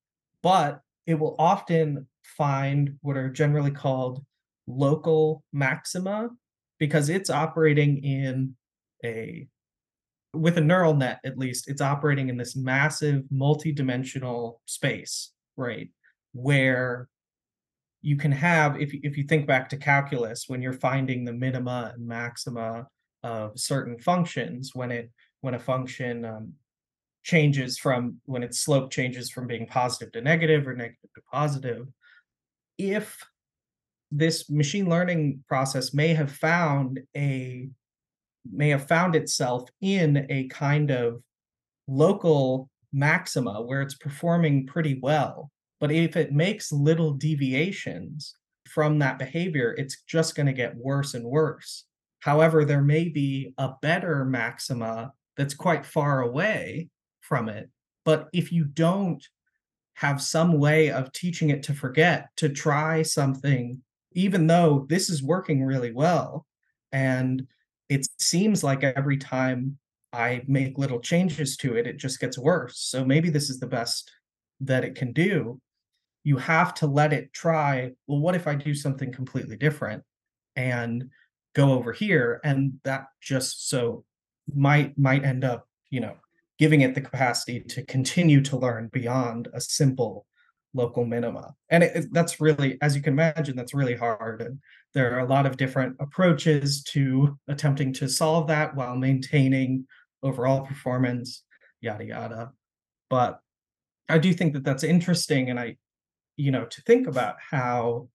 But it will often find what are generally called local maxima because it's operating in a with a neural net at least it's operating in this massive multi-dimensional space right where you can have if if you think back to calculus when you're finding the minima and maxima of certain functions when it when a function um, changes from when its slope changes from being positive to negative or negative to positive if this machine learning process may have found a may have found itself in a kind of local maxima where it's performing pretty well but if it makes little deviations from that behavior, it's just going to get worse and worse. However, there may be a better maxima that's quite far away from it. But if you don't have some way of teaching it to forget, to try something, even though this is working really well, and it seems like every time I make little changes to it, it just gets worse. So maybe this is the best that it can do you have to let it try well what if i do something completely different and go over here and that just so might might end up you know giving it the capacity to continue to learn beyond a simple local minima. And it, that's really, as you can imagine, that's really hard. And there are a lot of different approaches to attempting to solve that while maintaining overall performance, yada, yada. But I do think that that's interesting. And I, you know, to think about how,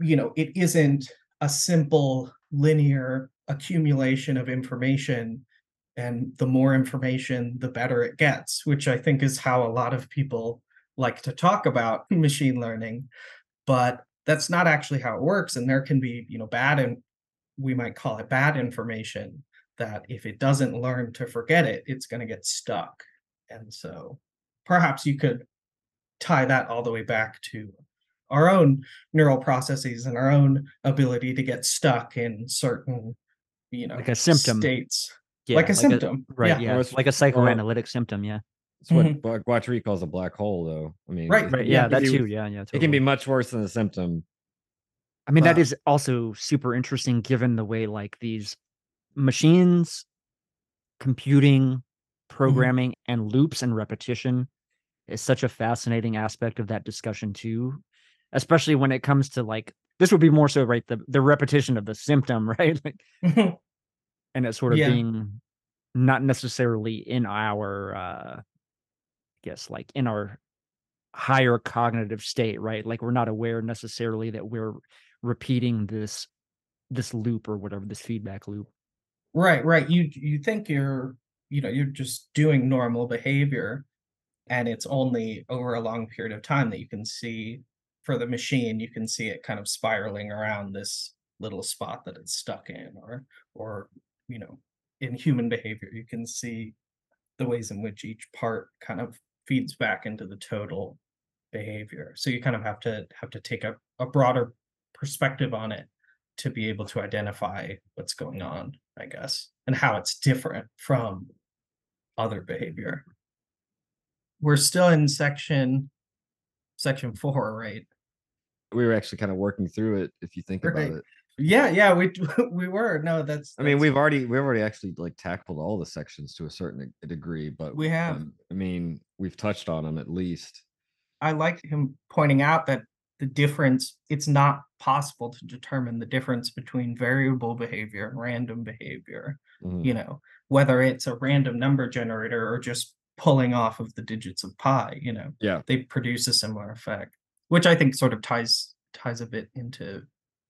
you know, it isn't a simple linear accumulation of information and the more information the better it gets which i think is how a lot of people like to talk about machine learning but that's not actually how it works and there can be you know bad and we might call it bad information that if it doesn't learn to forget it it's going to get stuck and so perhaps you could tie that all the way back to our own neural processes and our own ability to get stuck in certain you know Like a symptom. states Yeah, like a symptom right? yeah. Yeah, Or it's- like a psychoanalytic symptom. Yeah, It's what Mhm. Guattari calls a black hole, though. I mean, Right, right. it Yeah, can that be- too. Yeah, yeah. It can be much worse than a symptom. I mean, that Wow. is also super interesting given the way like these machines, computing, programming, and loops and repetition is such a fascinating aspect of that discussion too. Especially when it comes to like this would be more so right the the repetition of the symptom, right? Like and it sort of Yeah. being not necessarily in our uh I guess like in our higher cognitive state, right? Like we're not aware necessarily that we're repeating this this loop or whatever this feedback loop. Right, right. You you think you're, you know, you're just doing normal behavior and it's only over a long period of time that you can see for the machine, you can see it kind of spiraling around this little spot that it's stuck in or or you know, in human behavior, you can see the ways in which each part kind of feeds back into the total behavior. So you kind of have to have to take a, a broader perspective on it to be able to identify what's going on, I guess, and how it's different from other behavior. We're still in section section four, right? We were actually kind of working through it. If you think Right. about it, Yeah, yeah, we we were. No, that's I mean, we've already we've already actually like tackled all the sections to a certain degree, but We have. um, I mean, we've touched on them at least. I like him pointing out that the difference, it's not possible to determine the difference between variable behavior and random behavior. Mhm. you know, whether it's a random number generator or just pulling off of the digits of pi, you know, Yeah. they produce a similar effect, which I think sort of ties ties a bit into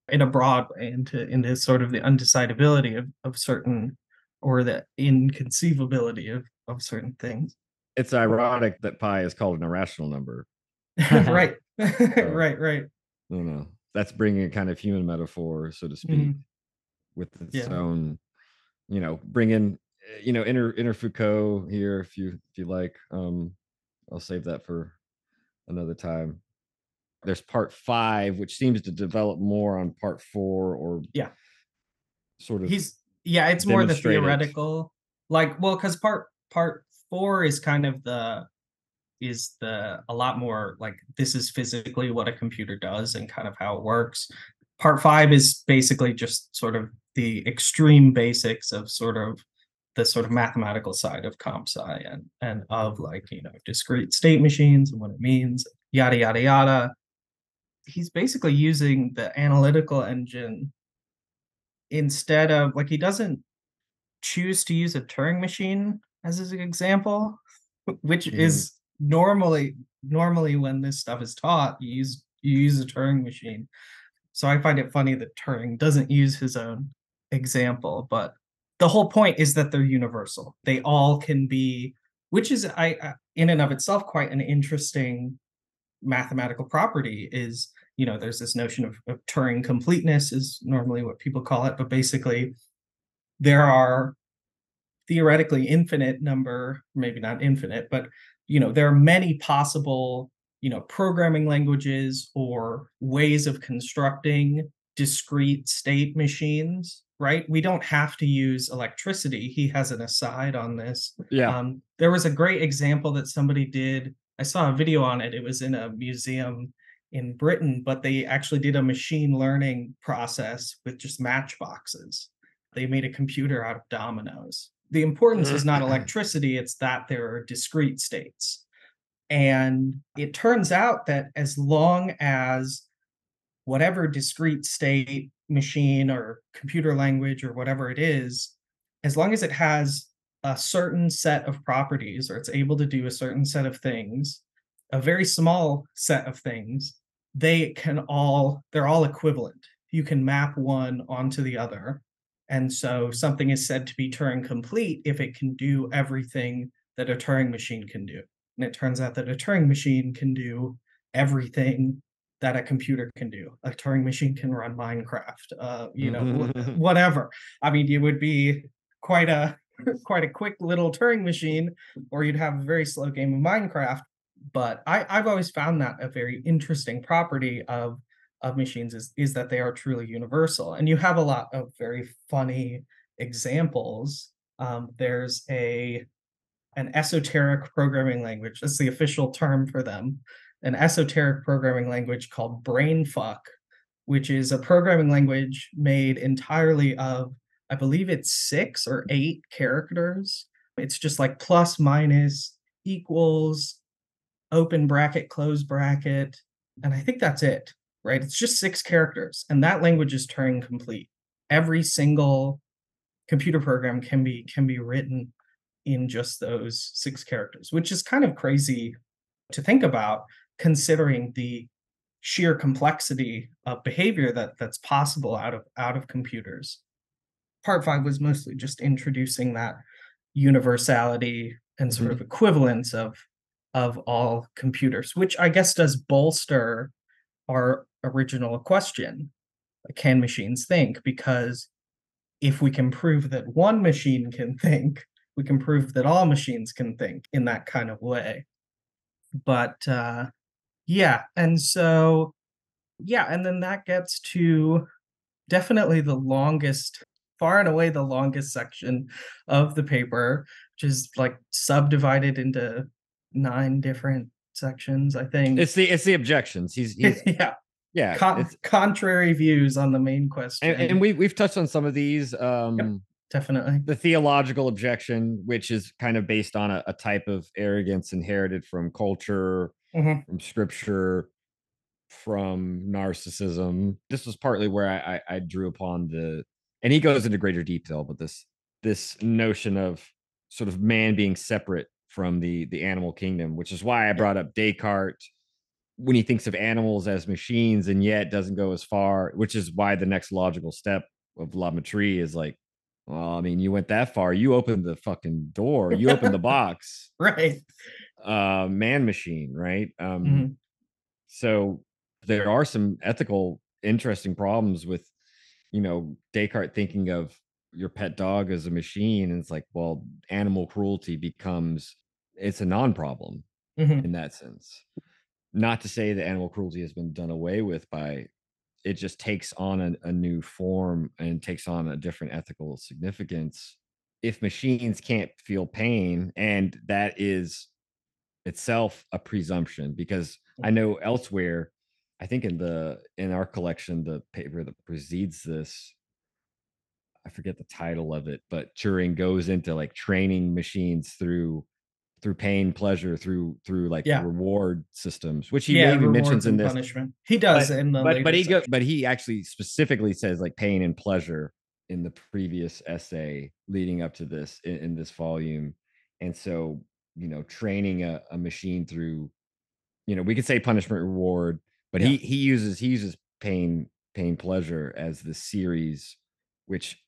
in a broad way into into sort of the undecidability of, of certain or the inconceivability of, of certain things. It's ironic that pi is called an irrational number. right. right, right. I don't know. That's bringing a kind of human metaphor, so to speak, Mhm. with its Yeah. own, you know, bring in, you know, inner inner Foucault here if you if you like. Um, I'll save that for another time. There's part five, which seems to develop more on part four, or Yeah. sort of. He's yeah, it's more the theoretical. Like, well, because part part four is kind of the is the a lot more like this is physically what a computer does and kind of how it works. Part five is basically just sort of the extreme basics of sort of the sort of mathematical side of comp sci and and of like you know discrete state machines and what it means yada yada yada he's basically using the analytical engine instead of like he doesn't choose to use a Turing machine as his example, which Mhm. is normally normally when this stuff is taught, you use you use a Turing machine. So I find it funny that Turing doesn't use his own example, but the whole point is that they're universal. They all can be, which is I in and of itself quite an interesting mathematical property is you know there's this notion of, of turing completeness is normally what people call it but basically there are theoretically infinite number maybe not infinite but you know there are many possible you know programming languages or ways of constructing discrete state machines right we don't have to use electricity he has an aside on this yeah. um, there was a great example that somebody did. I saw a video on it. It was in a museum in Britain, but they actually did a machine learning process with just matchboxes. They made a computer out of dominoes. the importance is not electricity, it's that there are discrete states. And it turns out that as long as whatever discrete state machine or computer language or whatever it is, as long as it has a certain set of properties or it's able to do a certain set of things, a very small set of things, they can all, they're all equivalent. You can map one onto the other. And so something is said to be Turing complete if it can do everything that a Turing machine can do. And it turns out that a Turing machine can do everything that a computer can do. A Turing machine can run Minecraft, uh, you know, Mhm. whatever. I mean, you would be quite a quite a quick little Turing machine, or you'd have a very slow game of Minecraft. But I, I've always found that a very interesting property of of machines is is that they are truly universal, and you have a lot of very funny examples. Um, there's a an esoteric programming language. That's the official term for them. An esoteric programming language called Brainfuck, which is a programming language made entirely of, I believe it's six or eight characters. It's just like plus, minus, equals, open bracket, close bracket. And I think that's it, right? It's just six characters. And that language is Turing complete. Every single computer program can be can be written in just those six characters, which is kind of crazy to think about considering the sheer complexity of behavior that that's possible out of out of computers. Part 5 was mostly just introducing that universality and sort of equivalence of of all computers, which I guess does bolster our original question. Can machines think? Because if we can prove that one machine can think, we can prove that all machines can think in that kind of way. But uh, yeah, and so yeah, and then that gets to definitely the longest, far and away the longest section of the paper, which is like subdivided into nine different sections, I think. It's the it's the objections. He's, he's yeah, yeah. con- contrary views on the main question. and, and we we've touched on some of these. Um, definitely. the theological objection, which is kind of based on a, a type of arrogance inherited from culture, Mhm. from scripture, from narcissism. This was partly where I, I, I drew upon the, and he goes into greater detail, but this this notion of sort of man being separate from the the animal kingdom, which is why I brought up Descartes when he thinks of animals as machines, and yet doesn't go as far, which is why the next logical step of La Mettrie is like, well, I mean, you went that far, you opened the fucking door, you opened the box, Right. Uh, man machine, right? Um, Mhm. so there are some ethical interesting problems with you know descartes thinking of your pet dog as a machine and it's like well animal cruelty becomes it's a non-problem Mhm. in that sense not to say that animal cruelty has been done away with by it just takes on a, a new form and takes on a different ethical significance if machines can't feel pain and that is itself a presumption because i know elsewhere i think in the in our collection the paper that precedes this i forget the title of it but turing goes into like training machines through through pain pleasure through through like Yeah. reward systems which he yeah, maybe mentions in this punishment. He does in the but but he go, but he actually specifically says like pain and pleasure in the previous essay leading up to this in, in this volume and so you know training a, a machine through you know we could say punishment reward but he he uses he uses pain pain pleasure as the series which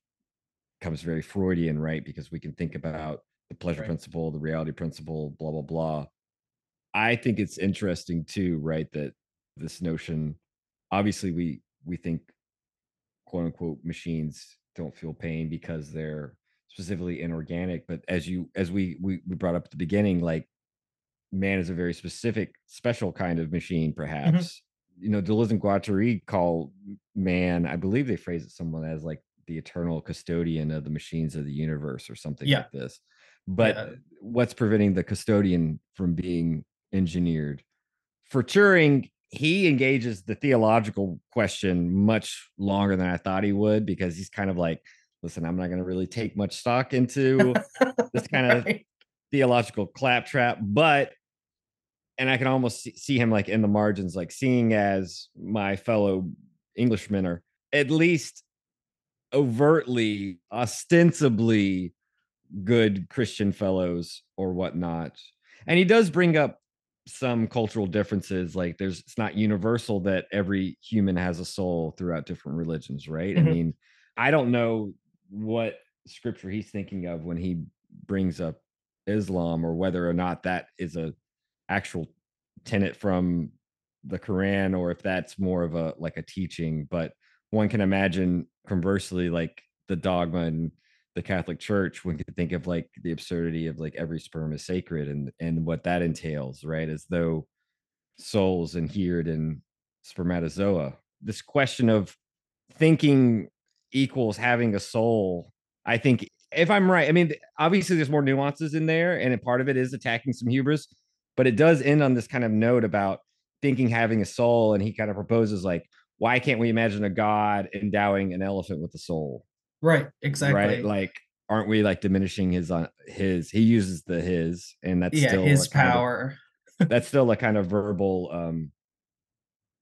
comes very freudian right? Because we can think about the pleasure Right. principle the reality principle blah blah blah. I think it's interesting too right that this notion obviously we we think quote unquote machines don't feel pain because they're specifically inorganic but as you as we we, we brought up at the beginning like man is a very specific special kind of machine mm-hmm. perhaps you know deleuze and guattari call man i believe they phrase it someone as like the eternal custodian of the machines of the universe or something Yeah. like this but Yeah. what's preventing the custodian from being engineered for Turing, he engages the theological question much longer than I thought he would because he's kind of like, listen, I'm not going to really take much stock into this kind of Right. theological claptrap, but and I can almost see, him like in the margins, like seeing as my fellow Englishmen are at least overtly, ostensibly good Christian fellows or whatnot. And he does bring up some cultural differences. Like there's it's not universal that every human has a soul throughout different religions, right? Mhm. I mean, I don't know what scripture he's thinking of when he brings up Islam or whether or not that is a actual tenet from the Quran or if that's more of a like a teaching. But one can imagine conversely, like the dogma and the Catholic Church, one could think of like the absurdity of like every sperm is sacred and and what that entails, right? As though souls inhered in spermatozoa. This question of thinking equals having a soul. I think if I'm right, I mean, obviously there's more nuances in there, and a part of it is attacking some hubris, but it does end on this kind of note about thinking having a soul, and he kind of proposes like, why can't we imagine a god endowing an elephant with a soul? Right. Exactly. Right? Like, aren't we like diminishing his on his? He uses the his, and that's yeah, still his kind of- power. that's still a kind of verbal um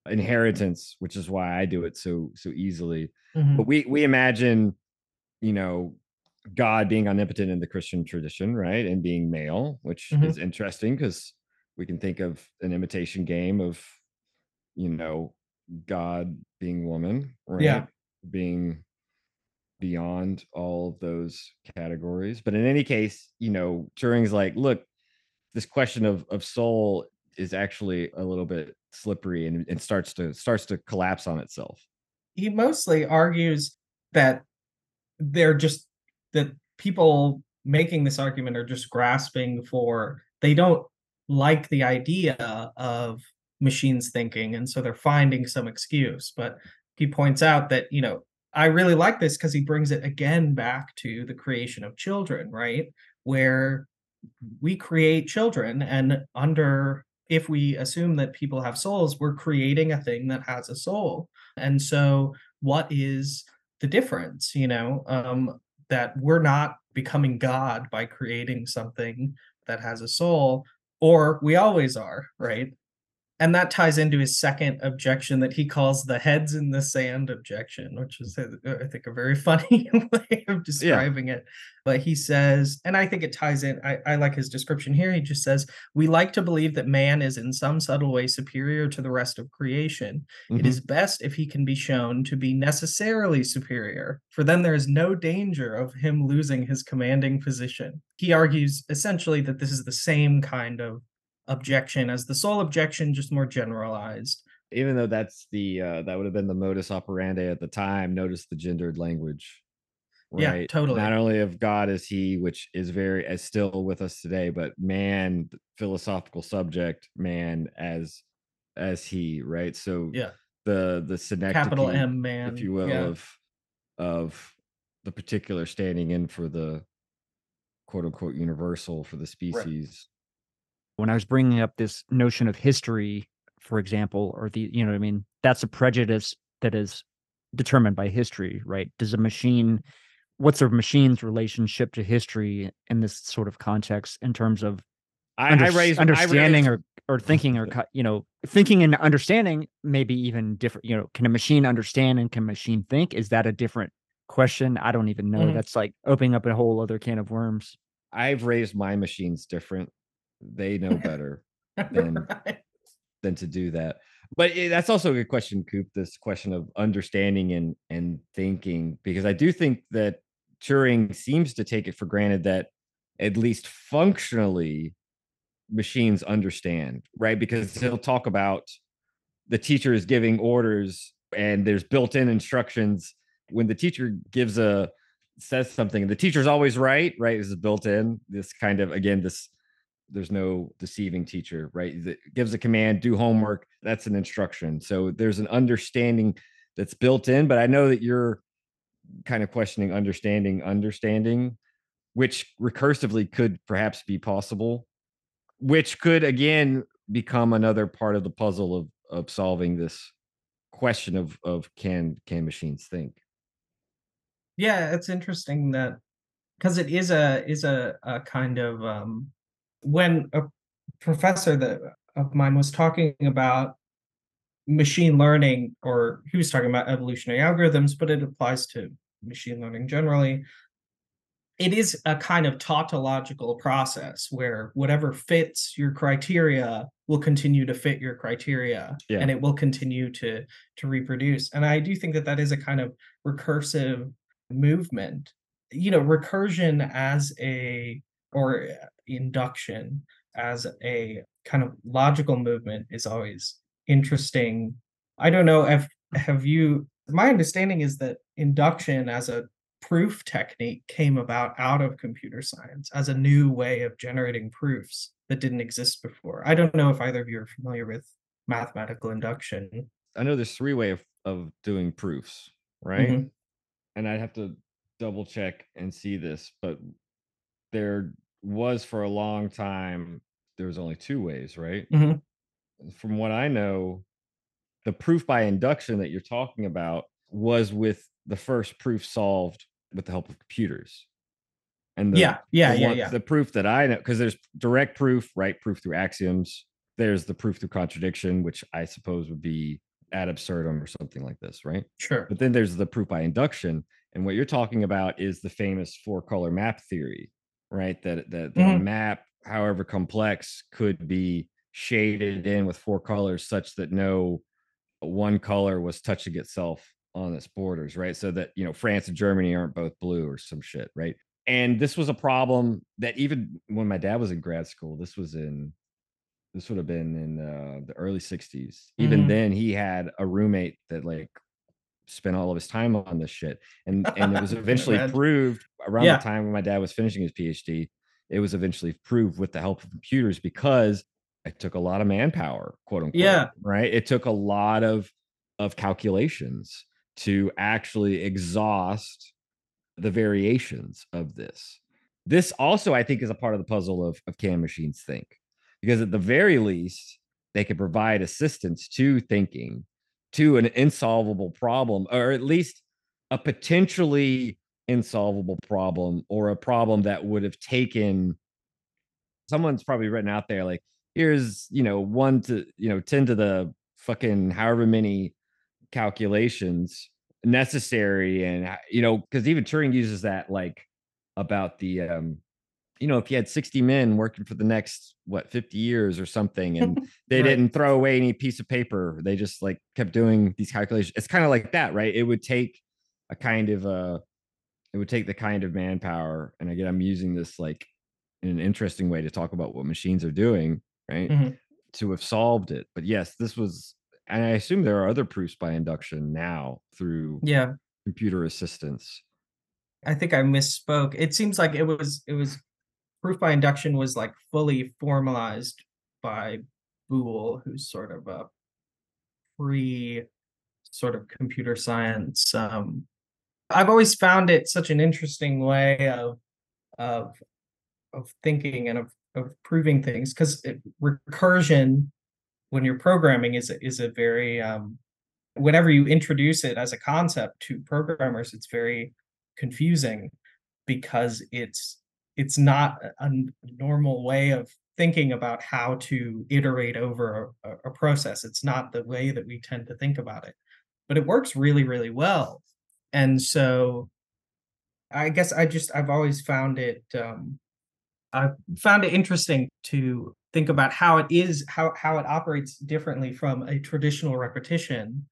inheritance, which is why I do it so so easily Mhm. but we we imagine you know god being omnipotent in the christian tradition right and being male which Mhm. is interesting because we can think of an imitation game of you know god being woman right Yeah. being beyond all of those categories but in any case you know turing's like look this question of of soul is actually a little bit slippery and it starts to starts to collapse on itself. He mostly argues that they're just that people making this argument are just grasping for they don't like the idea of machines thinking and so they're finding some excuse. But he points out that you know i really like this because he brings it again back to the creation of children right? Where we create children and under if we assume that people have souls we're creating a thing that has a soul and so, what is the difference, you know, um, that we're not becoming God by creating something that has a soul, or we always are, right? And that ties into his second objection that he calls the heads in the sand objection, which is, uh, I think, a very funny way of describing it. But he says, and I think it ties in, I, I like his description here. He just says, We like to believe that man is in some subtle way superior to the rest of creation. It Mhm. is best if he can be shown to be necessarily superior, for then there is no danger of him losing his commanding position. He argues essentially that this is the same kind of objection as the soul objection, just more generalized. even though that's the uh that would have been the modus operandi at the time notice the gendered language Yeah, right totally. not only of god is he which is very as still with us today but man philosophical subject man as as he right so Yeah. the the synecdoche Capital M man. if you will yeah. of of the particular standing in for the quote unquote universal for the species when I was bringing up this notion of history, for example, or the, you know what I mean? That's a prejudice that is determined by history, right? Does a machine, what's a machine's relationship to history in this sort of context in terms of I, under- I raised I understanding raised- or, or thinking or, you know, thinking and understanding maybe even different, you know, can a machine understand and can a machine think? Is that a different question? I don't even know. Mhm. That's like opening up a whole other can of worms. I've raised my machines different. They know better than Right. than to do that. But it, that's also a good question, Coop. This question of understanding and and thinking, because I do think that Turing seems to take it for granted that at least functionally machines understand, right? Because he'll talk about the teacher is giving orders and there's built-in instructions when the teacher gives a says something the teacher's always right right this is built in this kind of again this there's no deceiving teacher right that gives a command do homework that's an instruction. So there's an understanding that's built in but i know that you're kind of questioning understanding understanding which recursively could perhaps be possible which could again become another part of the puzzle of of solving this question of of can can machines think? Yeah, it's interesting that because it is a is a, a kind of um when a professor that uh, of mine was talking about machine learning or he was talking about evolutionary algorithms but it applies to machine learning generally it is a kind of tautological process where whatever fits your criteria will continue to fit your criteria Yeah. and it will continue to to reproduce and i do think that that is a kind of recursive movement you know recursion as a or uh, induction as a kind of logical movement is always interesting i don't know if have you my understanding is that induction as a proof technique came about out of computer science as a new way of generating proofs that didn't exist before. I don't know if either of you are familiar with mathematical induction. I know there's three way of, of doing proofs, right? Mhm. And I'd have to double check and see this, but there was for a long time there was only two ways, right? Mhm. From what I know, the proof by induction that you're talking about was with the first proof solved with the help of computers. And the, Yeah, yeah, the yeah, one- yeah. The proof that I know, because there's direct proof, right? Proof through axioms. There's the proof through contradiction, which I suppose would be ad absurdum or something like this, right? Sure. But then there's the proof by induction, and what you're talking about is the famous four color map theory, right? That that, a Mhm. map, however complex, could be shaded in with four colors such that no one color was touching itself on its borders, right? So that you know France and Germany aren't both blue or some shit, right? And this was a problem that even when my dad was in grad school, this was in this would have been in uh, the early 60s. Even Mhm. then, he had a roommate that like spent all of his time on this shit. And and it was eventually proved around Yeah. the time when my dad was finishing his PhD, it was eventually proved with the help of computers because it took a lot of manpower, quote unquote. Yeah. Right. It took a lot of of calculations to actually exhaust the variations of this. This also, I think, is a part of the puzzle of, of can machines think? Because at the very least, they could provide assistance to thinking to an insolvable problem, or at least a potentially insolvable problem, or a problem that would have taken someone's probably written out there like, here's, you know, one to, you know, 10 to the fucking however many calculations necessary and you know because even turing uses that like about the um you know if you had 60 men working for the next what 50 years or something and they Right. didn't throw away any piece of paper they just like kept doing these calculations it's kind of like that right it would take a kind of uh it would take the kind of manpower and again i'm using this like in an interesting way to talk about what machines are doing right Mhm. to have solved it but yes this was and i assume there are other proofs by induction now through Yeah. computer assistance I think I misspoke. It seems like it was it was proof by induction was like fully formalized by Boole, who's sort of a pre sort of computer science. Um, I've always found it such an interesting way of of of thinking and of of proving things because recursion when you're programming is is a very um, whenever you introduce it as a concept to programmers, it's very confusing because it's it's not a normal way of thinking about how to iterate over a, a process. It's not the way that we tend to think about it, but it works really, really well. And so I guess I just I've always found it um I found it interesting to think about how it is how how it operates differently from a traditional repetition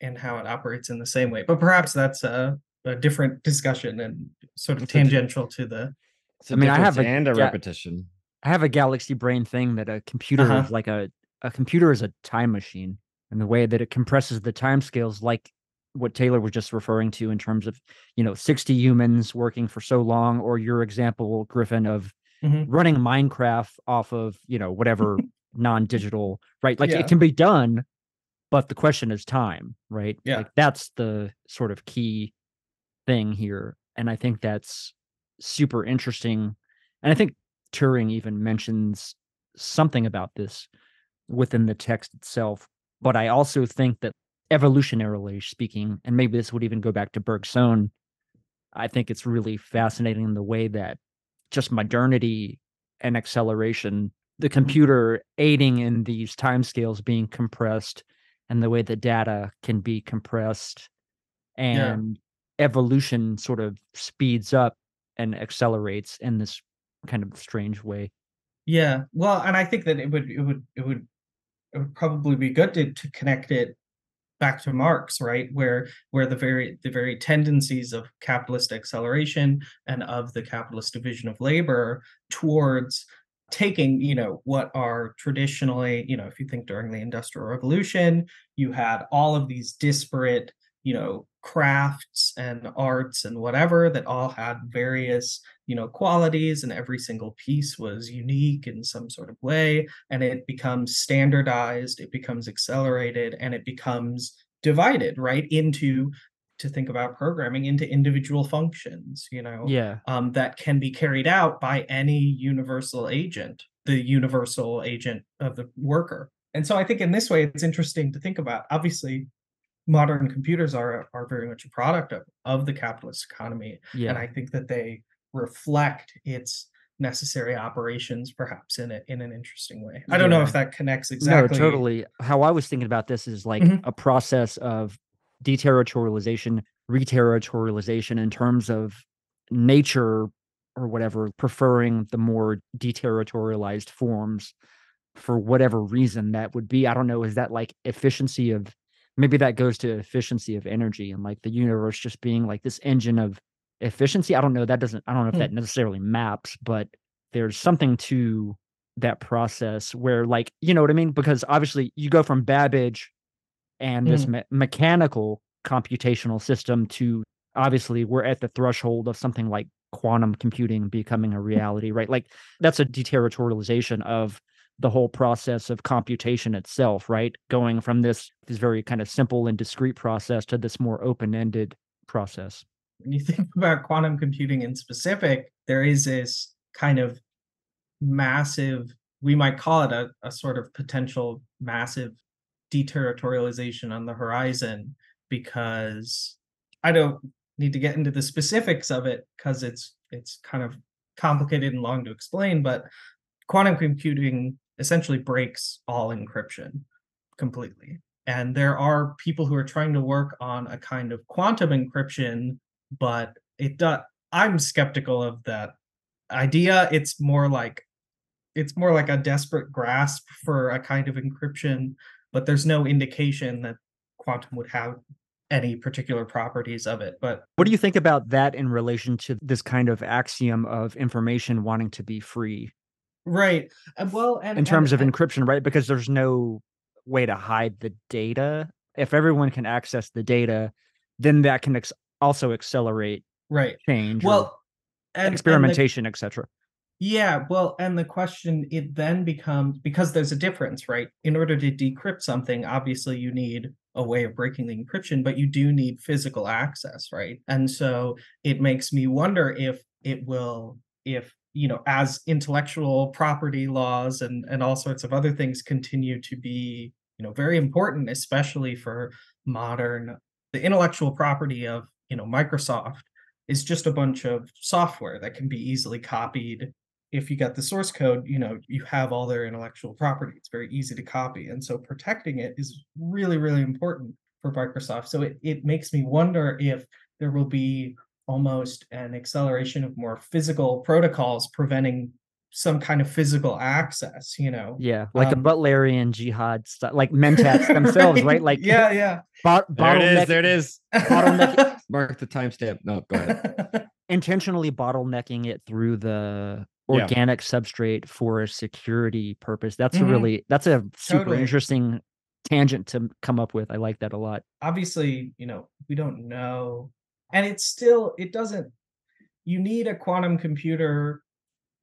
and how it operates in the same way. But perhaps that's a, a different discussion and sort of It's a di- tangential to the it's I mean, I have a and a ga- repetition I have a galaxy brain thing that a computer Uh-huh. is like a a computer is a time machine and the way that it compresses the time scales like what Taylor was just referring to in terms of, you know, 60 humans working for so long or your example Griffin of Mhm. running Minecraft off of, you know, whatever non-digital, right? Like Yeah. it can be done but the question is time, right? Yeah. Like that's the sort of key thing here. And I think that's super interesting. And I think Turing even mentions something about this within the text itself. But I also think that evolutionarily speaking, and maybe this would even go back to Bergson, I think it's really fascinating in the way that just modernity and acceleration, the mm-hmm. computer aiding in these timescales being compressed, and the way the data can be compressed, Yeah. and evolution sort of speeds up and accelerates in this kind of strange way. Yeah. Well, and I think that it would it would it would it would probably be good to to connect it back to Marx, right? Where where the very the very tendencies of capitalist acceleration and of the capitalist division of labor towards taking, you know, what are traditionally, you know, if you think during the Industrial Revolution, you had all of these disparate, you know, crafts and arts and whatever that all had various, you know, qualities and every single piece was unique in some sort of way and it becomes standardized, it becomes accelerated, and it becomes divided, right, into to think about programming into individual functions, you know, Yeah. um, that can be carried out by any universal agent, the universal agent of the worker. And so I think in this way, it's interesting to think about. Obviously, modern computers are are very much a product of, of the capitalist economy, Yeah. and I think that they reflect its necessary operations perhaps in it in an interesting way. I don't know if that connects exactly. No, totally. How I was thinking about this is like Mhm. a process of deterritorialization, reterritorialization in terms of nature or whatever, preferring the more deterritorialized forms for whatever reason that would be. I don't know. Is that like efficiency of maybe that goes to efficiency of energy and like the universe just being like this engine of efficiency? I don't know. That doesn't, I don't know if Hmm. that necessarily maps, but there's something to that process where like you know what i mean because obviously you go from babbage and this Mm. me- mechanical computational system to obviously we're at the threshold of something like quantum computing becoming a reality right like that's a deterritorialization of the whole process of computation itself right? Going from this this very kind of simple and discrete process to this more open-ended process. When you think about quantum computing in specific, there is this kind of massive, we might call it a, a sort of potential massive deterritorialization on the horizon because I don't need to get into the specifics of it because it's it's kind of complicated and long to explain, but quantum computing essentially breaks all encryption completely. And there are people who are trying to work on a kind of quantum encryption but it does i'm skeptical of that idea it's more like it's more like a desperate grasp for a kind of encryption but there's no indication that quantum would have any particular properties of it but what do you think about that in relation to this kind of axiom of information wanting to be free right well and in terms and, of and- encryption, right? Because there's no way to hide the data. If everyone can access the data, then that can ex- also accelerate right change, well and experimentation, etc. Yeah, well, and the question it then becomes because there's a difference, right? In order to decrypt something, obviously you need a way of breaking the encryption, but you do need physical access, right? And so it makes me wonder if it will, if you know, as intellectual property laws and and all sorts of other things continue to be, you know, very important, especially for modern the intellectual property of you know Microsoft is just a bunch of software that can be easily copied if you got the source code, you know, you have all their intellectual property. It's very easy to copy. And so protecting it is really, really important for Microsoft. So it, it makes me wonder if there will be almost an acceleration of more physical protocols preventing some kind of physical access, you know. Yeah, like Um, a Butlerian jihad, st- like mentats themselves, right? Like yeah, yeah. bot- There it is. There it is. Bottleneck- Mark the timestamp. No, go ahead. intentionally bottlenecking it through the Yeah. organic substrate for a security purpose. That's a Mhm. really that's a super Totally. interesting tangent to come up with. I like that a lot. obviously, you know, we don't know. And it's still, it doesn't, you need a quantum computer.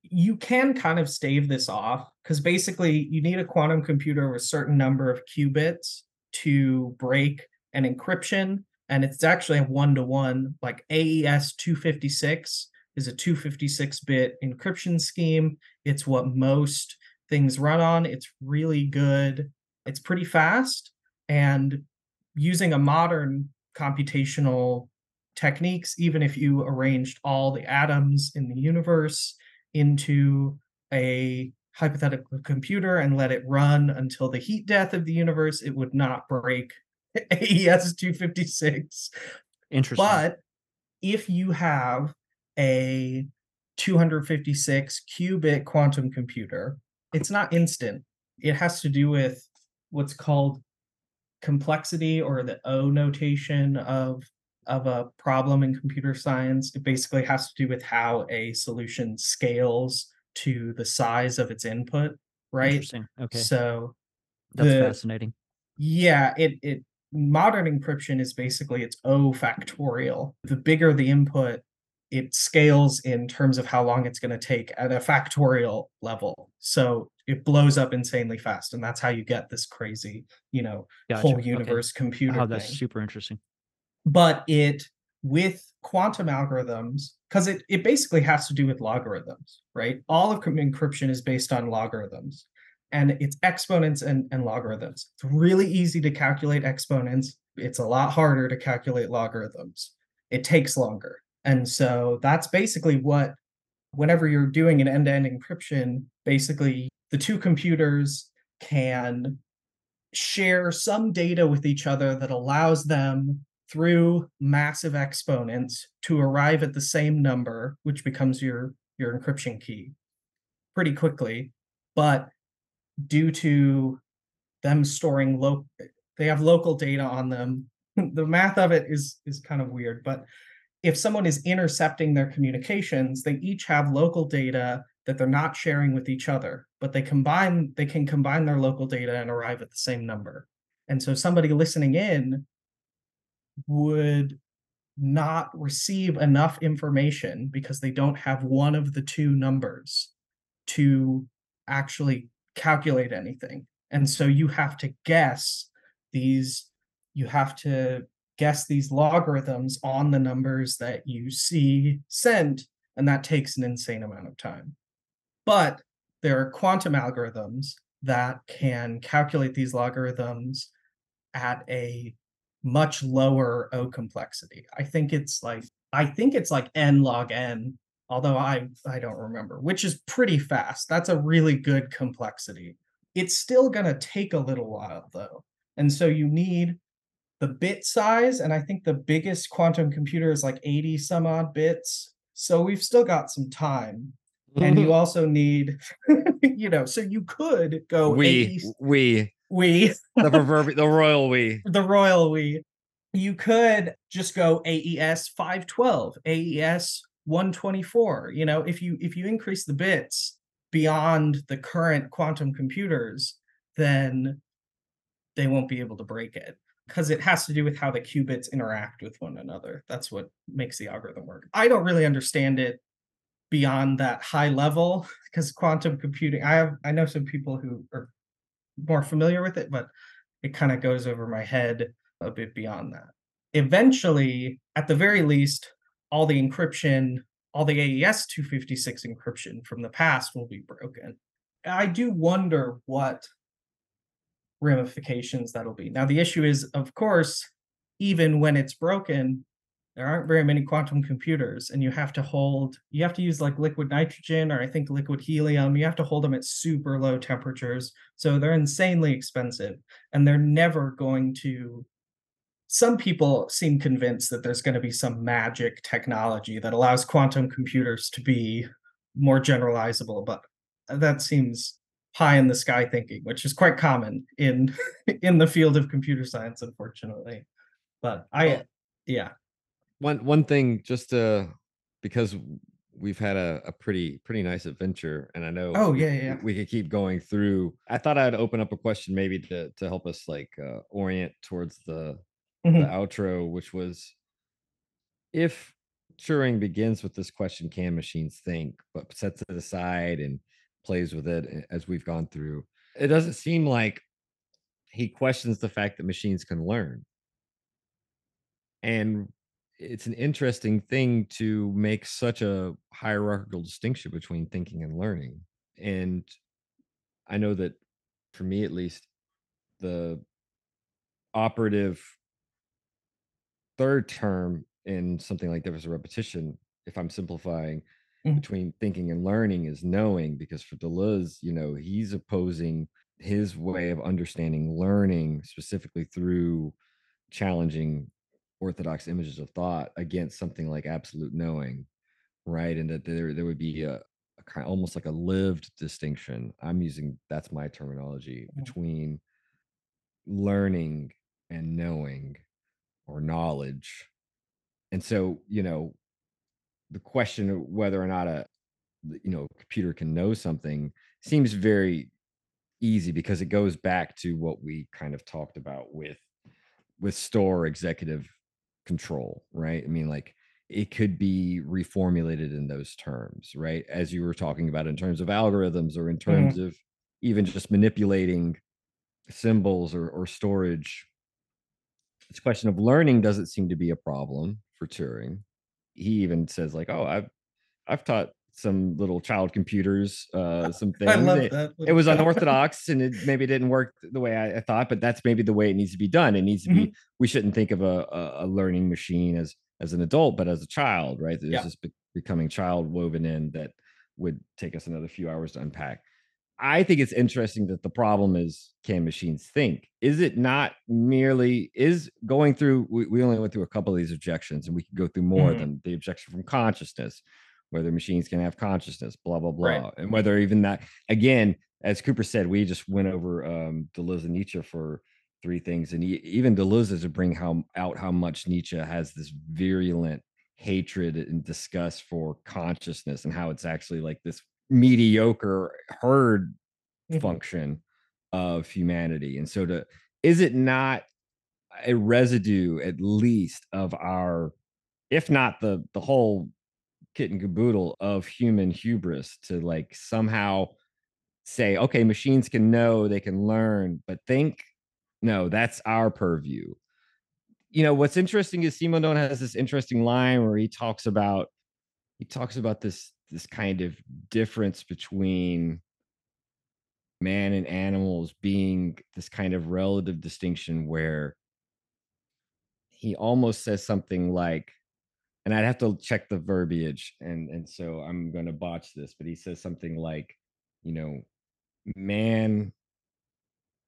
You can kind of stave this off because basically you need a quantum computer with a certain number of qubits to break an encryption. And it's actually a one to one, like AES 256 is a 256 bit encryption scheme. It's what most things run on. It's really good. It's pretty fast. And using a modern computational techniques, even if you arranged all the atoms in the universe into a hypothetical computer and let it run until the heat death of the universe, it would not break AES 256. Interesting. But if you have a 256 qubit quantum computer, it's not instant. It has to do with what's called complexity or the O notation of of a problem in computer science. It basically has to do with how a solution scales to the size of its input, right? Interesting. Okay. So That's the- fascinating. yeah, it it modern encryption is basically it's O factorial. The bigger the input, it scales in terms of how long it's going to take at a factorial level. So it blows up insanely fast, and that's how you get this crazy, you know, Gotcha. whole Okay. universe computer Oh, that's thing super interesting. But it with quantum algorithms because it, it basically has to do with logarithms right? All of encryption is based on logarithms and it's exponents and, and logarithms. It's really easy to calculate exponents. It's a lot harder to calculate logarithms. It takes longer. And so that's basically what whenever you're doing an end-to-end encryption basically the two computers can share some data with each other that allows them through massive exponents to arrive at the same number which becomes your your encryption key pretty quickly. But due to them storing local they have local data on them. The math of it is is kind of weird but if someone is intercepting their communications they each have local data that they're not sharing with each other but they combine they can combine their local data and arrive at the same number. And so somebody listening in would not receive enough information because they don't have one of the two numbers to actually calculate anything. And so you have to guess these, you have to guess these logarithms on the numbers that you see sent, and that takes an insane amount of time. But there are quantum algorithms that can calculate these logarithms at a much lower O complexity. I think it's like I think it's like n log n, although I I don't remember, which is pretty fast. That's a really good complexity. It's still going to take a little while though. And so you need the bit size and I think the biggest quantum computer is like 80 some odd bits. So we've still got some time. And you also need you know, so you could go we 80 we we the proverbial the royal we. the royal we. You could just go aes 512 aes 124 you know if you if you increase the bits beyond the current quantum computers then they won't be able to break it because it has to do with how the qubits interact with one another. That's what makes the algorithm work. I don't really understand it beyond that high level because quantum computing i have i know some people who are more familiar with it but it kind of goes over my head a bit beyond that. Eventually, at the very least, all the encryption, all the AES 256 encryption from the past will be broken. I do wonder what ramifications that'll be. Now, the issue is, of course, even when it's broken, there aren't very many quantum computers, and you have to hold, you have to use like liquid nitrogen or I think liquid helium. You have to hold them at super low temperatures. So they're insanely expensive and they're never going to some people seem convinced that there's going to be some magic technology that allows quantum computers to be more generalizable but that seems high in the sky thinking which is quite common in in the field of computer science unfortunately but i yeah one one thing just to because we've had a, a pretty pretty nice adventure and i know Oh, we- yeah, yeah, we, could keep going through i thought i'd open up a question maybe to to help us like uh, orient towards the the Mhm. outro which was if turing begins with this question can machines think? but sets it aside and plays with it as we've gone through it doesn't seem like he questions the fact that machines can learn. And it's an interesting thing to make such a hierarchical distinction between thinking and learning and i know that for me at least the operative third term in something like there was a repetition, if I'm simplifying, Mhm. between thinking and learning is knowing, because for Deleuze, you know, he's opposing his way of understanding learning specifically through challenging orthodox images of thought against something like absolute knowing, right? And that there there would be a, a kind almost like a lived distinction. I'm using that's my terminology between learning and knowing or knowledge. And so, you know, the question of whether or not a you know computer can know something seems very easy because it goes back to what we kind of talked about with with store executive control right? I mean like it could be reformulated in those terms right? As you were talking about in terms of algorithms or in mm-hmm. terms of even just manipulating symbols or, or storage. This question of learning doesn't seem to be a problem for turing. He even says like oh i've i've taught some little child computers uh some things I love It- that. it was unorthodox and it maybe didn't work the way I, I thought, but that's maybe the way it needs to be done. It needs to be. We shouldn't think of a, a, learning machine as as an adult, but as a child, right? There's Yeah. this be- becoming child woven in that would take us another few hours to unpack. I think it's interesting that the problem is can machines think? Is it not merely is going through? We, we only went through a couple of these objections, and we could go through more of Mhm. them. The objection from consciousness, whether machines can have consciousness, blah blah blah, Right. and whether even that again, as Cooper said, we just went over um, Deleuze and Nietzsche for three things, and he, even Deleuze is to bring how out how much Nietzsche has this virulent hatred and disgust for consciousness and how it's actually like this mediocre herd Mhm. function of humanity. And so to is it not a residue at least of our if not the the whole kit and caboodle of human hubris to like somehow say okay machines can know they can learn but think no that's our purview. You know what's interesting is simondon has this interesting line where he talks about he talks about this this kind of difference between man and animals being this kind of relative distinction where he almost says something like and i'd have to check the verbiage and and so i'm going to botch this but he says something like you know man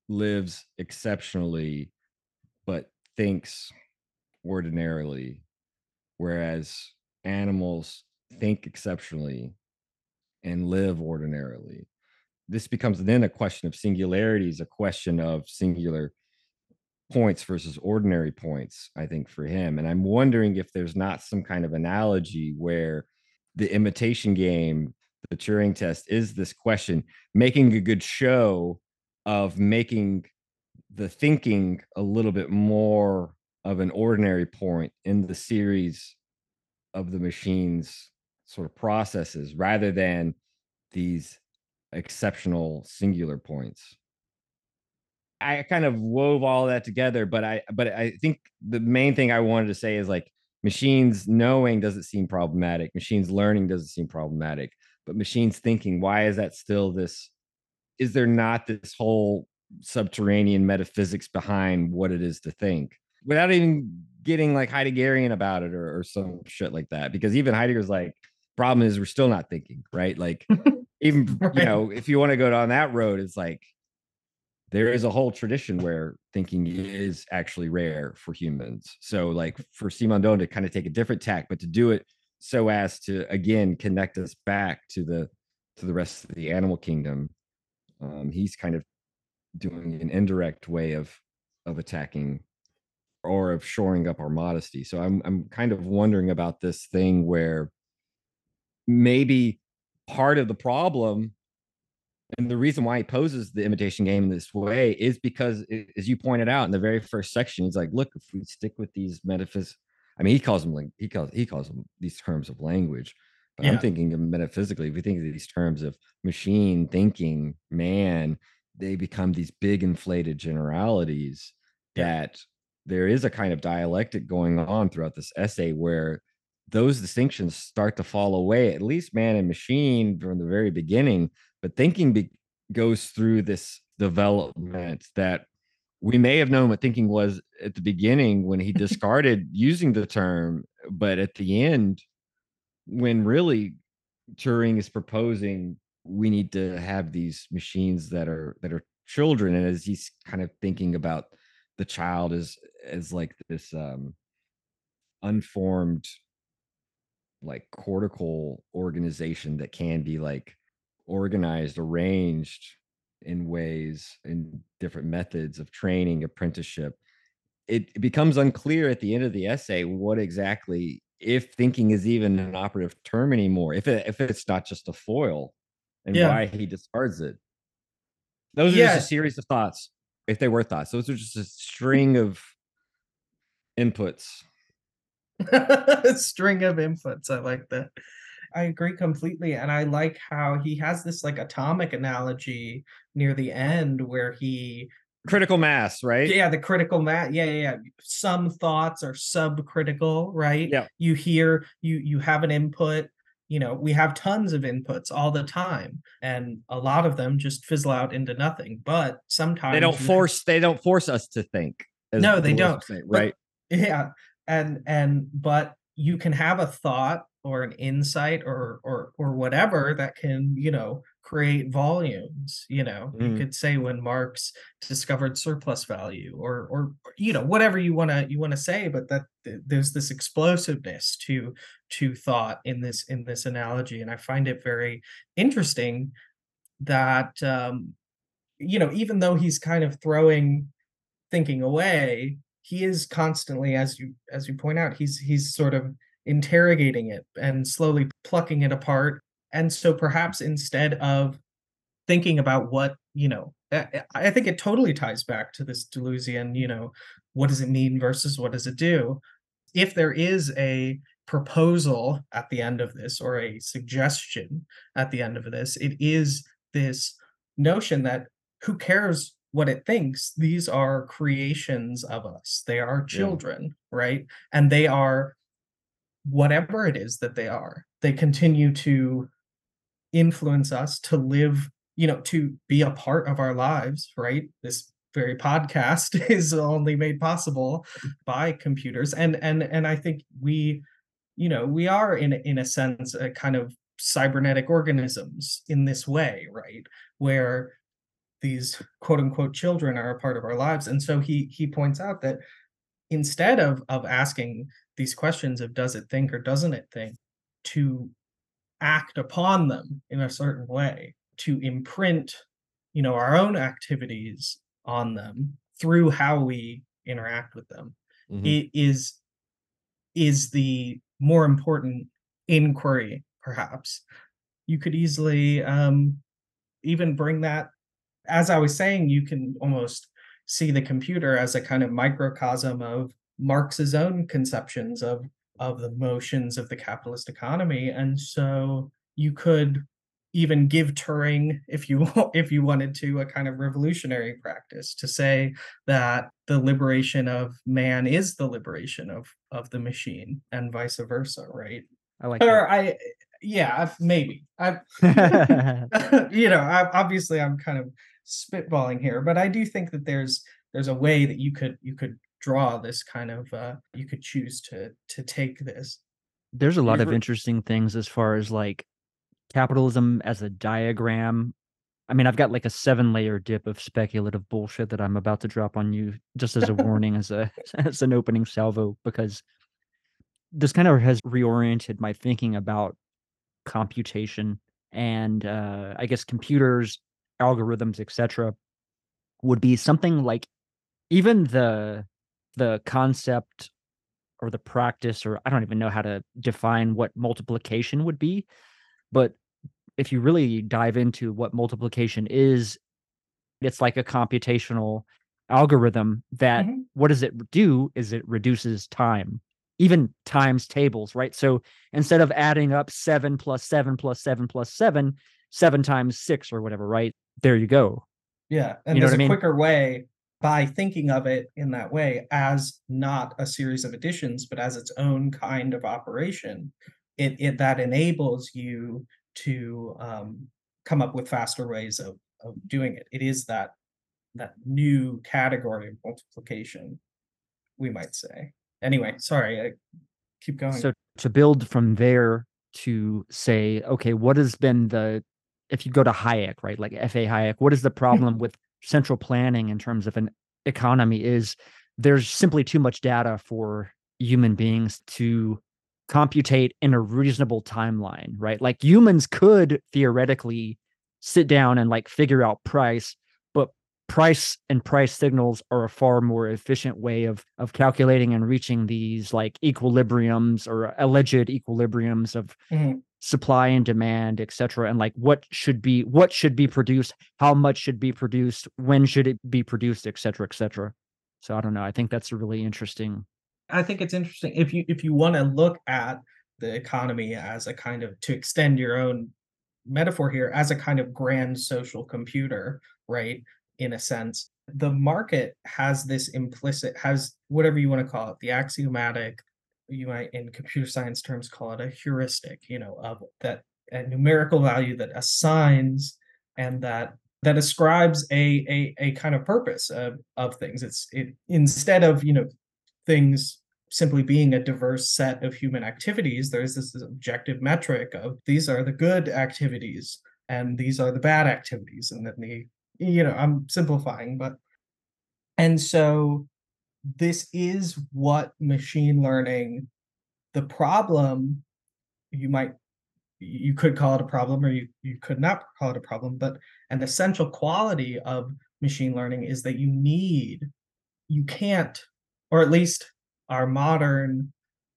lives exceptionally but thinks ordinarily whereas animals think exceptionally and live ordinarily. This becomes then a question of singularities a question of singular points versus ordinary points i think for him and i'm wondering if there's not some kind of analogy where the imitation game the turing test is this question making a good show of making the thinking a little bit more of an ordinary point in the series of the machine's sort of processes rather than these exceptional singular points i kind of wove all that together but i but i think the main thing i wanted to say is like machines knowing doesn't seem problematic. Machines learning doesn't seem problematic but machines thinking why is that still this is there not this whole subterranean metaphysics behind what it is to think? Without even getting like heideggerian about it or, or some shit like that because even heidegger's like problem is we're still not thinking right? Like even you know if you want to go down that road it's like there is a whole tradition where thinking is actually rare for humans. So like for simondon to kind of take a different tack but to do it so as to again connect us back to the to the rest of the animal kingdom um he's kind of doing an indirect way of of attacking or of shoring up our modesty. So i'm i'm kind of wondering about this thing where maybe part of the problem and the reason why he poses the imitation game in this way is because as you pointed out in the very first section he's like look if we stick with these metaphys i mean he calls them like he calls he calls them these terms of language but i'm thinking of metaphysically if we think of these terms of machine thinking man they become these big inflated generalities Yeah. that there is a kind of dialectic going on throughout this essay where those distinctions start to fall away at least man and machine from the very beginning but thinking be- goes through this development that we may have known what thinking was at the beginning when he discarded using the term, but at the end, when really Turing is proposing we need to have these machines that are that are children, and as he's kind of thinking about the child as as like this um unformed like cortical organization that can be like organized arranged in ways in different methods of training apprenticeship it, it becomes unclear at the end of the essay what exactly if thinking is even an operative term anymore if it if it's not just a foil and Yeah. why he discards it those are just a series of thoughts if they were thoughts those are just a string of inputs string of inputs. I like that. I agree completely. And I like how he has this like atomic analogy near the end where he critical mass right yeah, the critical mass. Yeah, yeah, yeah. Some thoughts are subcritical, right? Yeah. You hear you you have an input. You know, we have tons of inputs all the time, and a lot of them just fizzle out into nothing. But sometimes they don't force they don't force us to think No, they don't, say, but- right yeah and and but you can have a thought or an insight or or or whatever that can you know create volumes you know you Mhm. could say when marx discovered surplus value or or you know whatever you want to you want to say but that th- there's this explosiveness to to thought in this in this analogy and i find it very interesting that um you know even though he's kind of throwing thinking away he is constantly as you as you point out he's he's sort of interrogating it and slowly plucking it apart. And so perhaps instead of thinking about what you know i, I think it totally ties back to this deleuzian you know what does it mean versus what does it do? If there is a proposal at the end of this or a suggestion at the end of this it is this notion that who cares what it thinks? These are creations of us. They are Yeah. children right? And they are whatever it is that they are they continue to influence us to live you know to be a part of our lives right? This very podcast is only made possible mm. by computers and and and i think we you know we are in in a sense a kind of cybernetic organisms in this way right? Where these quote unquote children are a part of our lives and so he he points out that instead of of asking these questions of does it think or doesn't it think? to act upon them in a certain way to imprint you know our own activities on them through how we interact with them. Mhm. it is is the more important inquiry perhaps. You could easily um even bring that as i was saying you can almost see the computer as a kind of microcosm of marx's own conceptions of of the motions of the capitalist economy and so you could even give turing if you if you wanted to a kind of revolutionary practice to say that the liberation of man is the liberation of of the machine and vice versa right? I like or i yeah maybe. I you know I, obviously i'm kind of spitballing here but i do think that there's there's a way that you could you could draw this kind of uh you could choose to to take this There's a lot You've of re- interesting things as far as like capitalism as a diagram. I mean, I've got like a seven layer dip of speculative bullshit that I'm about to drop on you just as a warning, as a as an opening salvo, because this kind of has reoriented my thinking about computation and uh, I guess computers, algorithms, etc. would be something like even the the concept or the practice or I don't even know how to define what multiplication would be, but if you really dive into what multiplication is, it's like a computational algorithm that Mhm. what does it do is it reduces time even times tables right so instead of adding up 7 plus 7 plus 7 plus 7 7 times 6 or whatever right there you go yeah and You know there's I a mean? quicker way by thinking of it in that way as not a series of additions but as its own kind of operation it, it that enables you to um, come up with faster ways of, of doing it it is that that new category of multiplication, we might say. Anyway, sorry, I keep going. So to build from there to say, okay, what has been the if you go to Hayek, right, like F.A. Hayek, what is the problem with central planning in terms of an economy? Is there's simply too much data for human beings to computate in a reasonable timeline, right? Like humans could theoretically sit down and like figure out price, but price and price signals are a far more efficient way of of calculating and reaching these like equilibriums or alleged equilibriums of Mhm. Supply and demand, etc and like what should be what should be produced, how much should be produced, when should it be produced, etc cetera, et cetera. So I don't know. I think that's a really interesting. I think it's interesting if you if you want to look at the economy as a kind of to extend your own metaphor here as a kind of grand social computer, right? In a sense, the market has this implicit has whatever you want to call it, the axiomatic, you might in computer science terms call it a heuristic, you know, of that a numerical value that assigns and that that ascribes a a, a kind of purpose of, of things. It's it instead of you know things simply being a diverse set of human activities, there's this objective metric of these are the good activities and these are the bad activities. And then the, you know, I'm simplifying, but, and so this is what machine learning, the problem, you might, you could call it a problem or you, you could not call it a problem, but an essential quality of machine learning is that you need, you can't, or at least our modern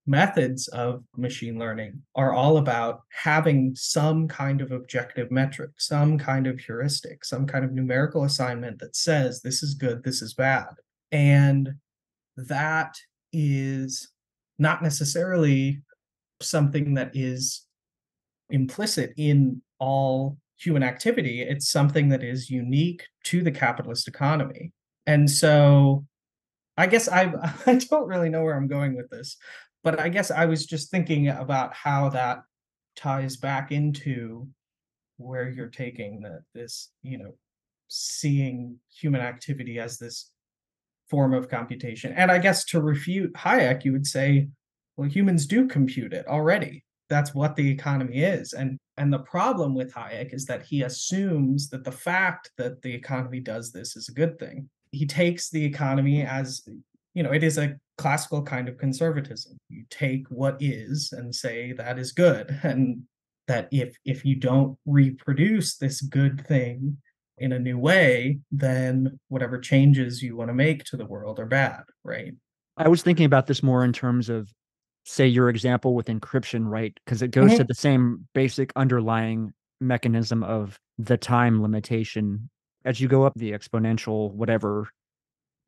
methods of machine learning are all about having some kind of objective metric, some kind of heuristic, some kind of numerical assignment that says this is good, this is bad. And that is not necessarily something that is implicit in all human activity. It's something that is unique to the capitalist economy. And so I guess I I don't really know where I'm going with this, but I guess I was just thinking about how that ties back into where you're taking the this, you know, seeing human activity as this form of computation. And I guess to refute Hayek, you would say, well, humans do compute it already. That's what the economy is. And and the problem with Hayek is that he assumes that the fact that the economy does this is a good thing he takes the economy as you know it is a classical kind of conservatism you take what is and say that is good and that if if you don't reproduce this good thing in a new way then whatever changes you want to make to the world are bad right I was thinking about this more in terms of, say, your example with encryption, right? Because it goes Mhm. to the same basic underlying mechanism of the time limitation. As you go up the exponential, whatever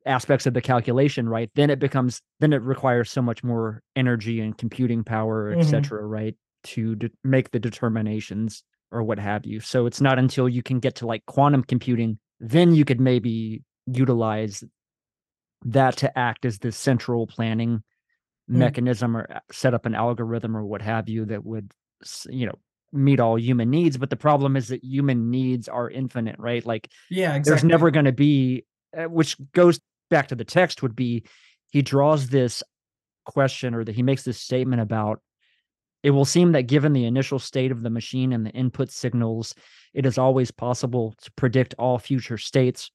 aspects of the calculation, right? Then it becomes, then it requires so much more energy and computing power, et Mhm. cetera, right? To de- make the determinations or what have you. So it's not until you can get to like quantum computing, then you could maybe utilize that to act as the central planning Mm. mechanism or set up an algorithm or what have you that would you know meet all human needs but the problem is that human needs are infinite right like yeah exactly there's never going to be uh, which goes back to the text would be he draws this question or that he makes this statement about it will seem that given the initial state of the machine and the input signals it is always possible to predict all future states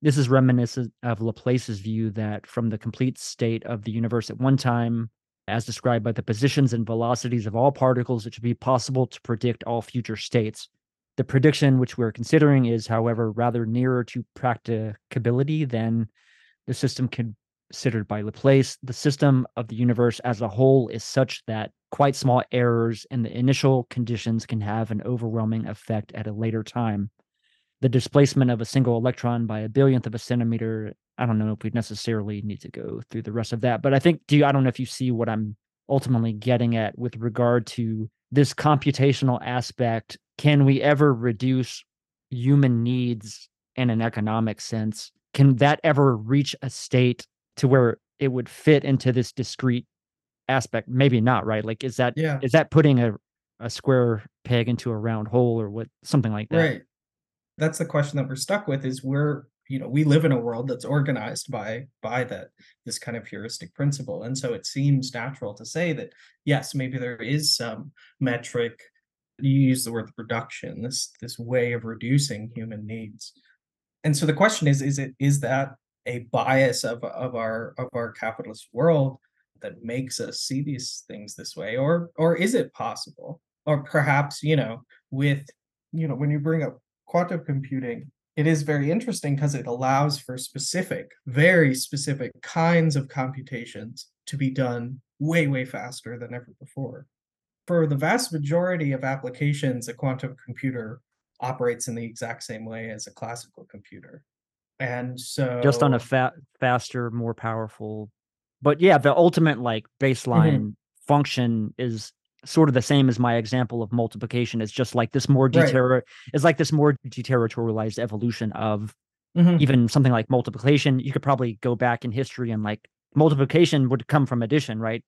this is reminiscent of Laplace's view that from the complete state of the universe at one time, as described by the positions and velocities of all particles, it should be possible to predict all future states. The prediction which we're considering is, however, rather nearer to practicability than the system considered by Laplace. The system of the universe as a whole is such that quite small errors in the initial conditions can have an overwhelming effect at a later time the displacement of a single electron by a billionth of a centimeter. I don't know if we necessarily need to go through the rest of that, but I think do you, I don't know if you see what I'm ultimately getting at with regard to this computational aspect. Can we ever reduce human needs in an economic sense? Can that ever reach a state to where it would fit into this discrete aspect? Maybe not, right? Like, is that is yeah is that putting a a square peg into a round hole or what something like that? right that's the question that we're stuck with is we're you know we live in a world that's organized by by that this kind of heuristic principle and so it seems natural to say that yes maybe there is some metric you use the word reduction this this way of reducing human needs and so the question is is it is that a bias of of our of our capitalist world that makes us see these things this way or or is it possible? Or perhaps you know with you know when you bring up quantum computing it is very interesting because it allows for specific very specific kinds of computations to be done way way faster than ever before. For the vast majority of applications a quantum computer operates in the exact same way as a classical computer. And so just on a fa- faster more powerful but yeah the ultimate like baseline mm-hmm. function is sort of the same as my example of multiplication it's just like this more deter right. it's like this more deterritorialized evolution of mm-hmm. even something like multiplication you could probably go back in history and like multiplication would come from addition right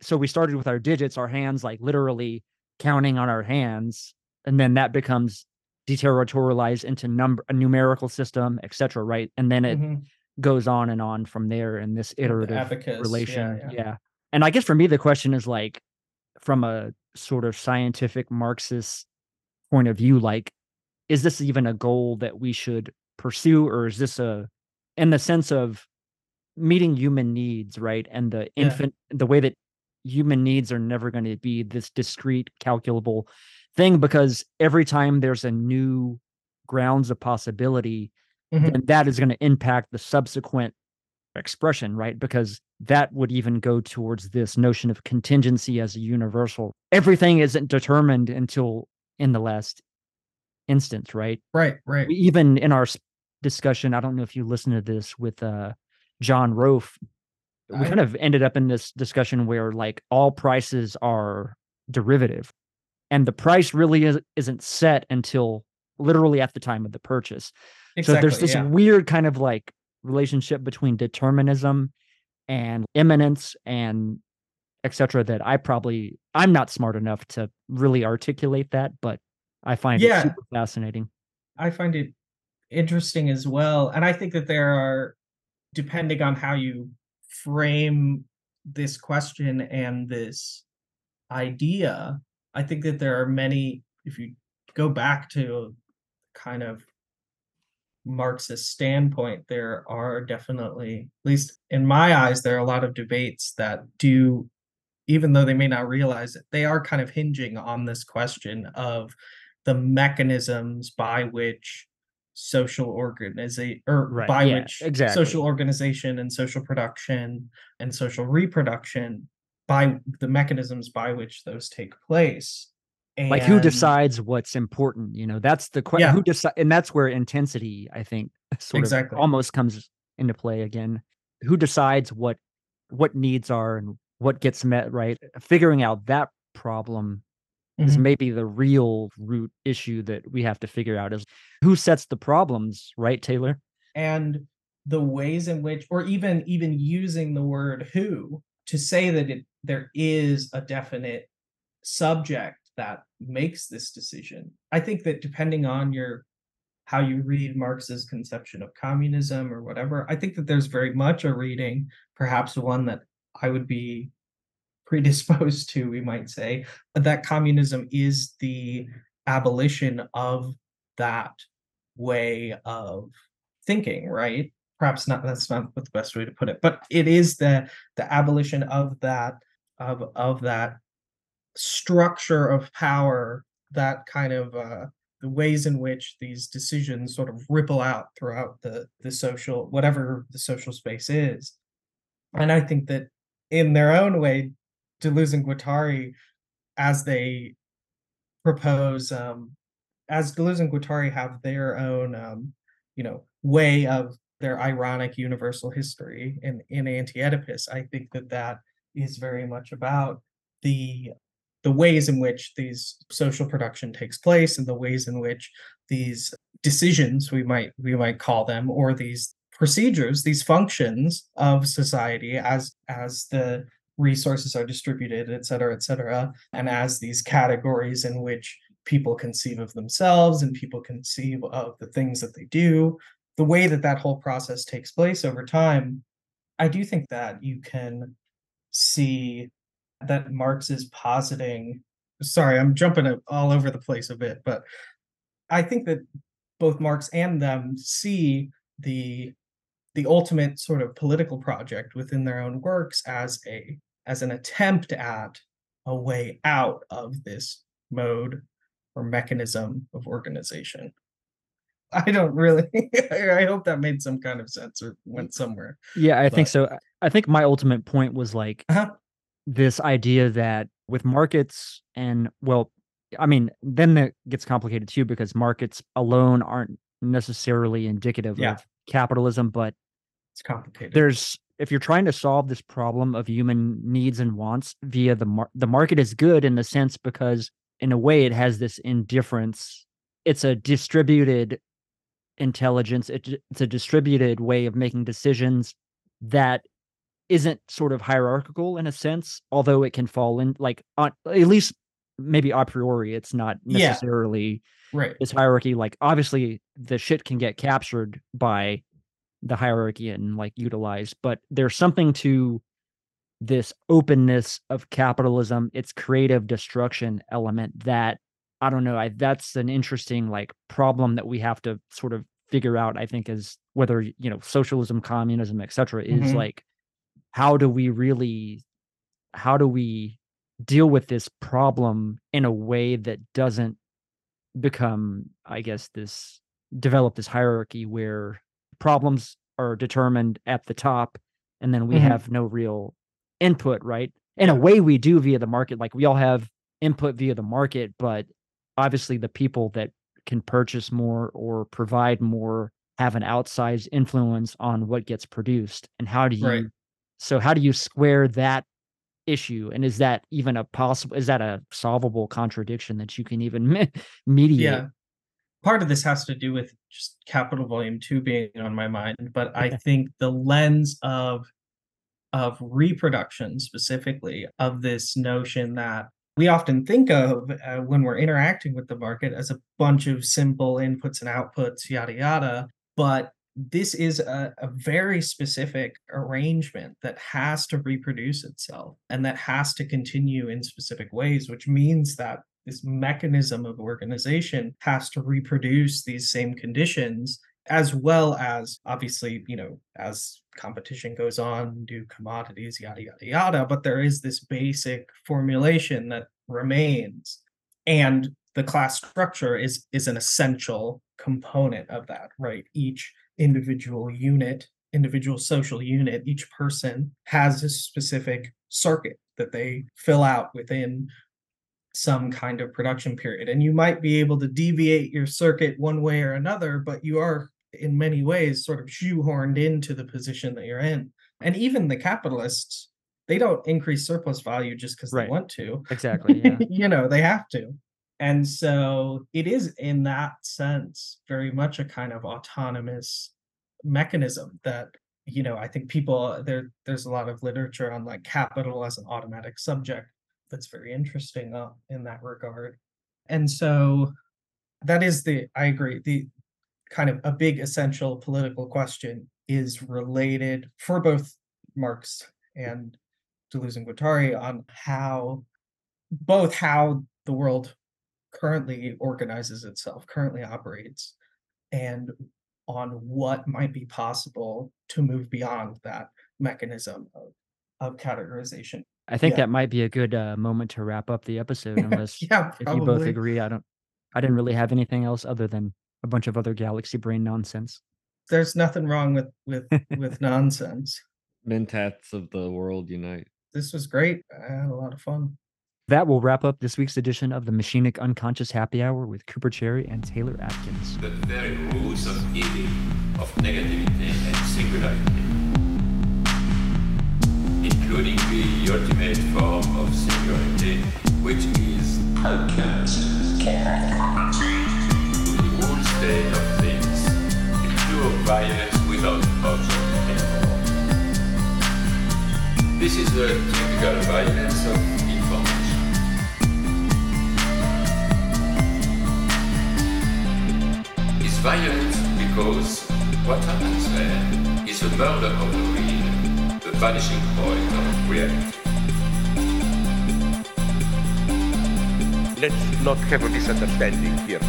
so we started with our digits our hands like literally counting on our hands and then that becomes deterritorialized into number a numerical system etc right and then it mm-hmm. Goes on and on from there in this iterative Abacus, relation yeah, yeah. yeah and i guess for me the question is like from a sort of scientific marxist point of view like is this even a goal that we should pursue or is this a in the sense of meeting human needs right and the yeah. infant the way that human needs are never going to be this discrete calculable thing because every time there's a new grounds of possibility, mm-hmm. then that is going to impact the subsequent expression, right? Because that would even go towards this notion of contingency as a universal. Everything isn't determined until in the last instance, right? Right, right. Even in our discussion, I don't know if you listened to this with uh, Jon Roffe. We I... kind of ended up in this discussion where like all prices are derivative and the price really is, isn't set until literally at the time of the purchase. Exactly, so there's this yeah. weird kind of like relationship between determinism and immanence and etc that I probably I'm not smart enough to really articulate that, but I find yeah. it super fascinating. I find it interesting as well. And I think that there are depending on how you frame this question and this idea, I think that there are many, if you go back to kind of Marxist standpoint, there are definitely, at least in my eyes, there are a lot of debates that do, even though they may not realize it, they are kind of hinging on this question of the mechanisms by which social organization or right, by yeah, which exactly. social organization and social production and social reproduction by the mechanisms by which those take place. And, like who decides what's important? You know, that's the question. Yeah. Who decide, and that's where intensity, I think, sort exactly. of almost comes into play again. Who decides what what needs are and what gets met? Right, figuring out that problem mm-hmm. is maybe the real root issue that we have to figure out is who sets the problems, right, Taylor? And the ways in which, or even even using the word who to say that it there is a definite subject that makes this decision. I think that depending on your how you read Marx's conception of communism or whatever, I think that there's very much a reading, perhaps one that I would be predisposed to, we might say, that communism is the abolition of that way of thinking, right? Perhaps not that's not the best way to put it, but it is the the abolition of that of of that structure of power that kind of uh, the ways in which these decisions sort of ripple out throughout the the social whatever the social space is. And i think that in their own way deleuze and guattari as they propose um as deleuze and guattari have their own um you know way of their ironic universal history in in anti-oedipus i think that that is very much about the the ways in which these social production takes place and the ways in which these decisions we might we might call them or these procedures these functions of society as as the resources are distributed et cetera et cetera and as these categories in which people conceive of themselves and people conceive of the things that they do the way that that whole process takes place over time, I do think that you can see that Marx is positing. Sorry, I'm jumping all over the place a bit, but I think that both Marx and them see the the ultimate sort of political project within their own works as a as an attempt at a way out of this mode or mechanism of organization. I don't really. I hope that made some kind of sense or went somewhere. Yeah, I think so. I think my ultimate point was like Uh-huh. This idea that with markets and well, I mean, then that gets complicated too because markets alone aren't necessarily indicative Yeah. of capitalism, but It's complicated. there's if you're trying to solve this problem of human needs and wants via the mar- the market is good in the sense because in a way it has this indifference it's a distributed intelligence it, it's a distributed way of making decisions that isn't sort of hierarchical in a sense although it can fall in like on, at least maybe a priori it's not Yeah. necessarily right. this hierarchy like obviously the shit can get captured by the hierarchy and like utilized but there's something to this openness of capitalism its creative destruction element that i don't know i that's an interesting like problem that we have to sort of figure out i think is whether you know socialism communism etc is Mhm. like how do we really how do we deal with this problem in a way that doesn't become i guess this develop this hierarchy where problems are determined at the top and then we Mhm. have no real input right in a way we do via the market like we all have input via the market but obviously the people that can purchase more or provide more have an outsized influence on what gets produced and how do you Right. So how do you square that issue and is that even a possible is that a solvable contradiction that you can even me- mediate Yeah. Part of this has to do with just Capital Volume 2 being on my mind, but I think the lens of of reproduction specifically of this notion that we often think of uh, when we're interacting with the market as a bunch of simple inputs and outputs yada yada but this is a, a very specific arrangement that has to reproduce itself and that has to continue in specific ways which means that this mechanism of organization has to reproduce these same conditions as well as obviously you know as competition goes on new commodities yada yada yada but there is this basic formulation that remains. And the class structure is is an essential component of that right? Each individual unit individual social unit each person has a specific circuit that they fill out within some kind of production period. And you might be able to deviate your circuit one way or another but you are in many ways sort of shoehorned into the position that you're in. And even the capitalists they don't increase surplus value just because Right. they want to. Exactly yeah. You know they have to and so it is in that sense very much a kind of autonomous mechanism that you know i think people there there's a lot of literature on like capital as an automatic subject that's very interesting uh, in that regard. And so that is the i agree the kind of a big essential political question is related for both marx and deleuze and guattari on how both how the world currently organizes itself currently operates and on what might be possible to move beyond that mechanism of, of categorization. I think Yeah. that might be a good uh, moment to wrap up the episode unless yeah if you both agree i don't i didn't really have anything else other than a bunch of other galaxy brain nonsense. There's nothing wrong with with with nonsense. Mentats of the world unite. this was great. I had a lot of fun that will wrap up this week's edition of the machinic unconscious happy hour with cooper cherry and taylor adkins The very roots of evil, of negativity and singularity, including the ultimate form of singularity, which is podcasting. To the whole state of things, the pure violence without object anymore. This is the typical violence of It's violent because what happens there is a murder of the real, the vanishing point of reality. Let's not have a misunderstanding here.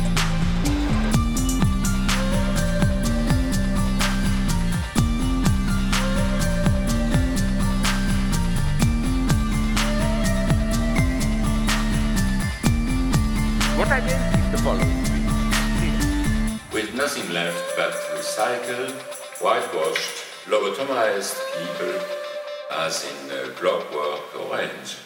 What I meant is the following. Nothing left but recycled, whitewashed, lobotomized people as in uh, Clockwork Orange.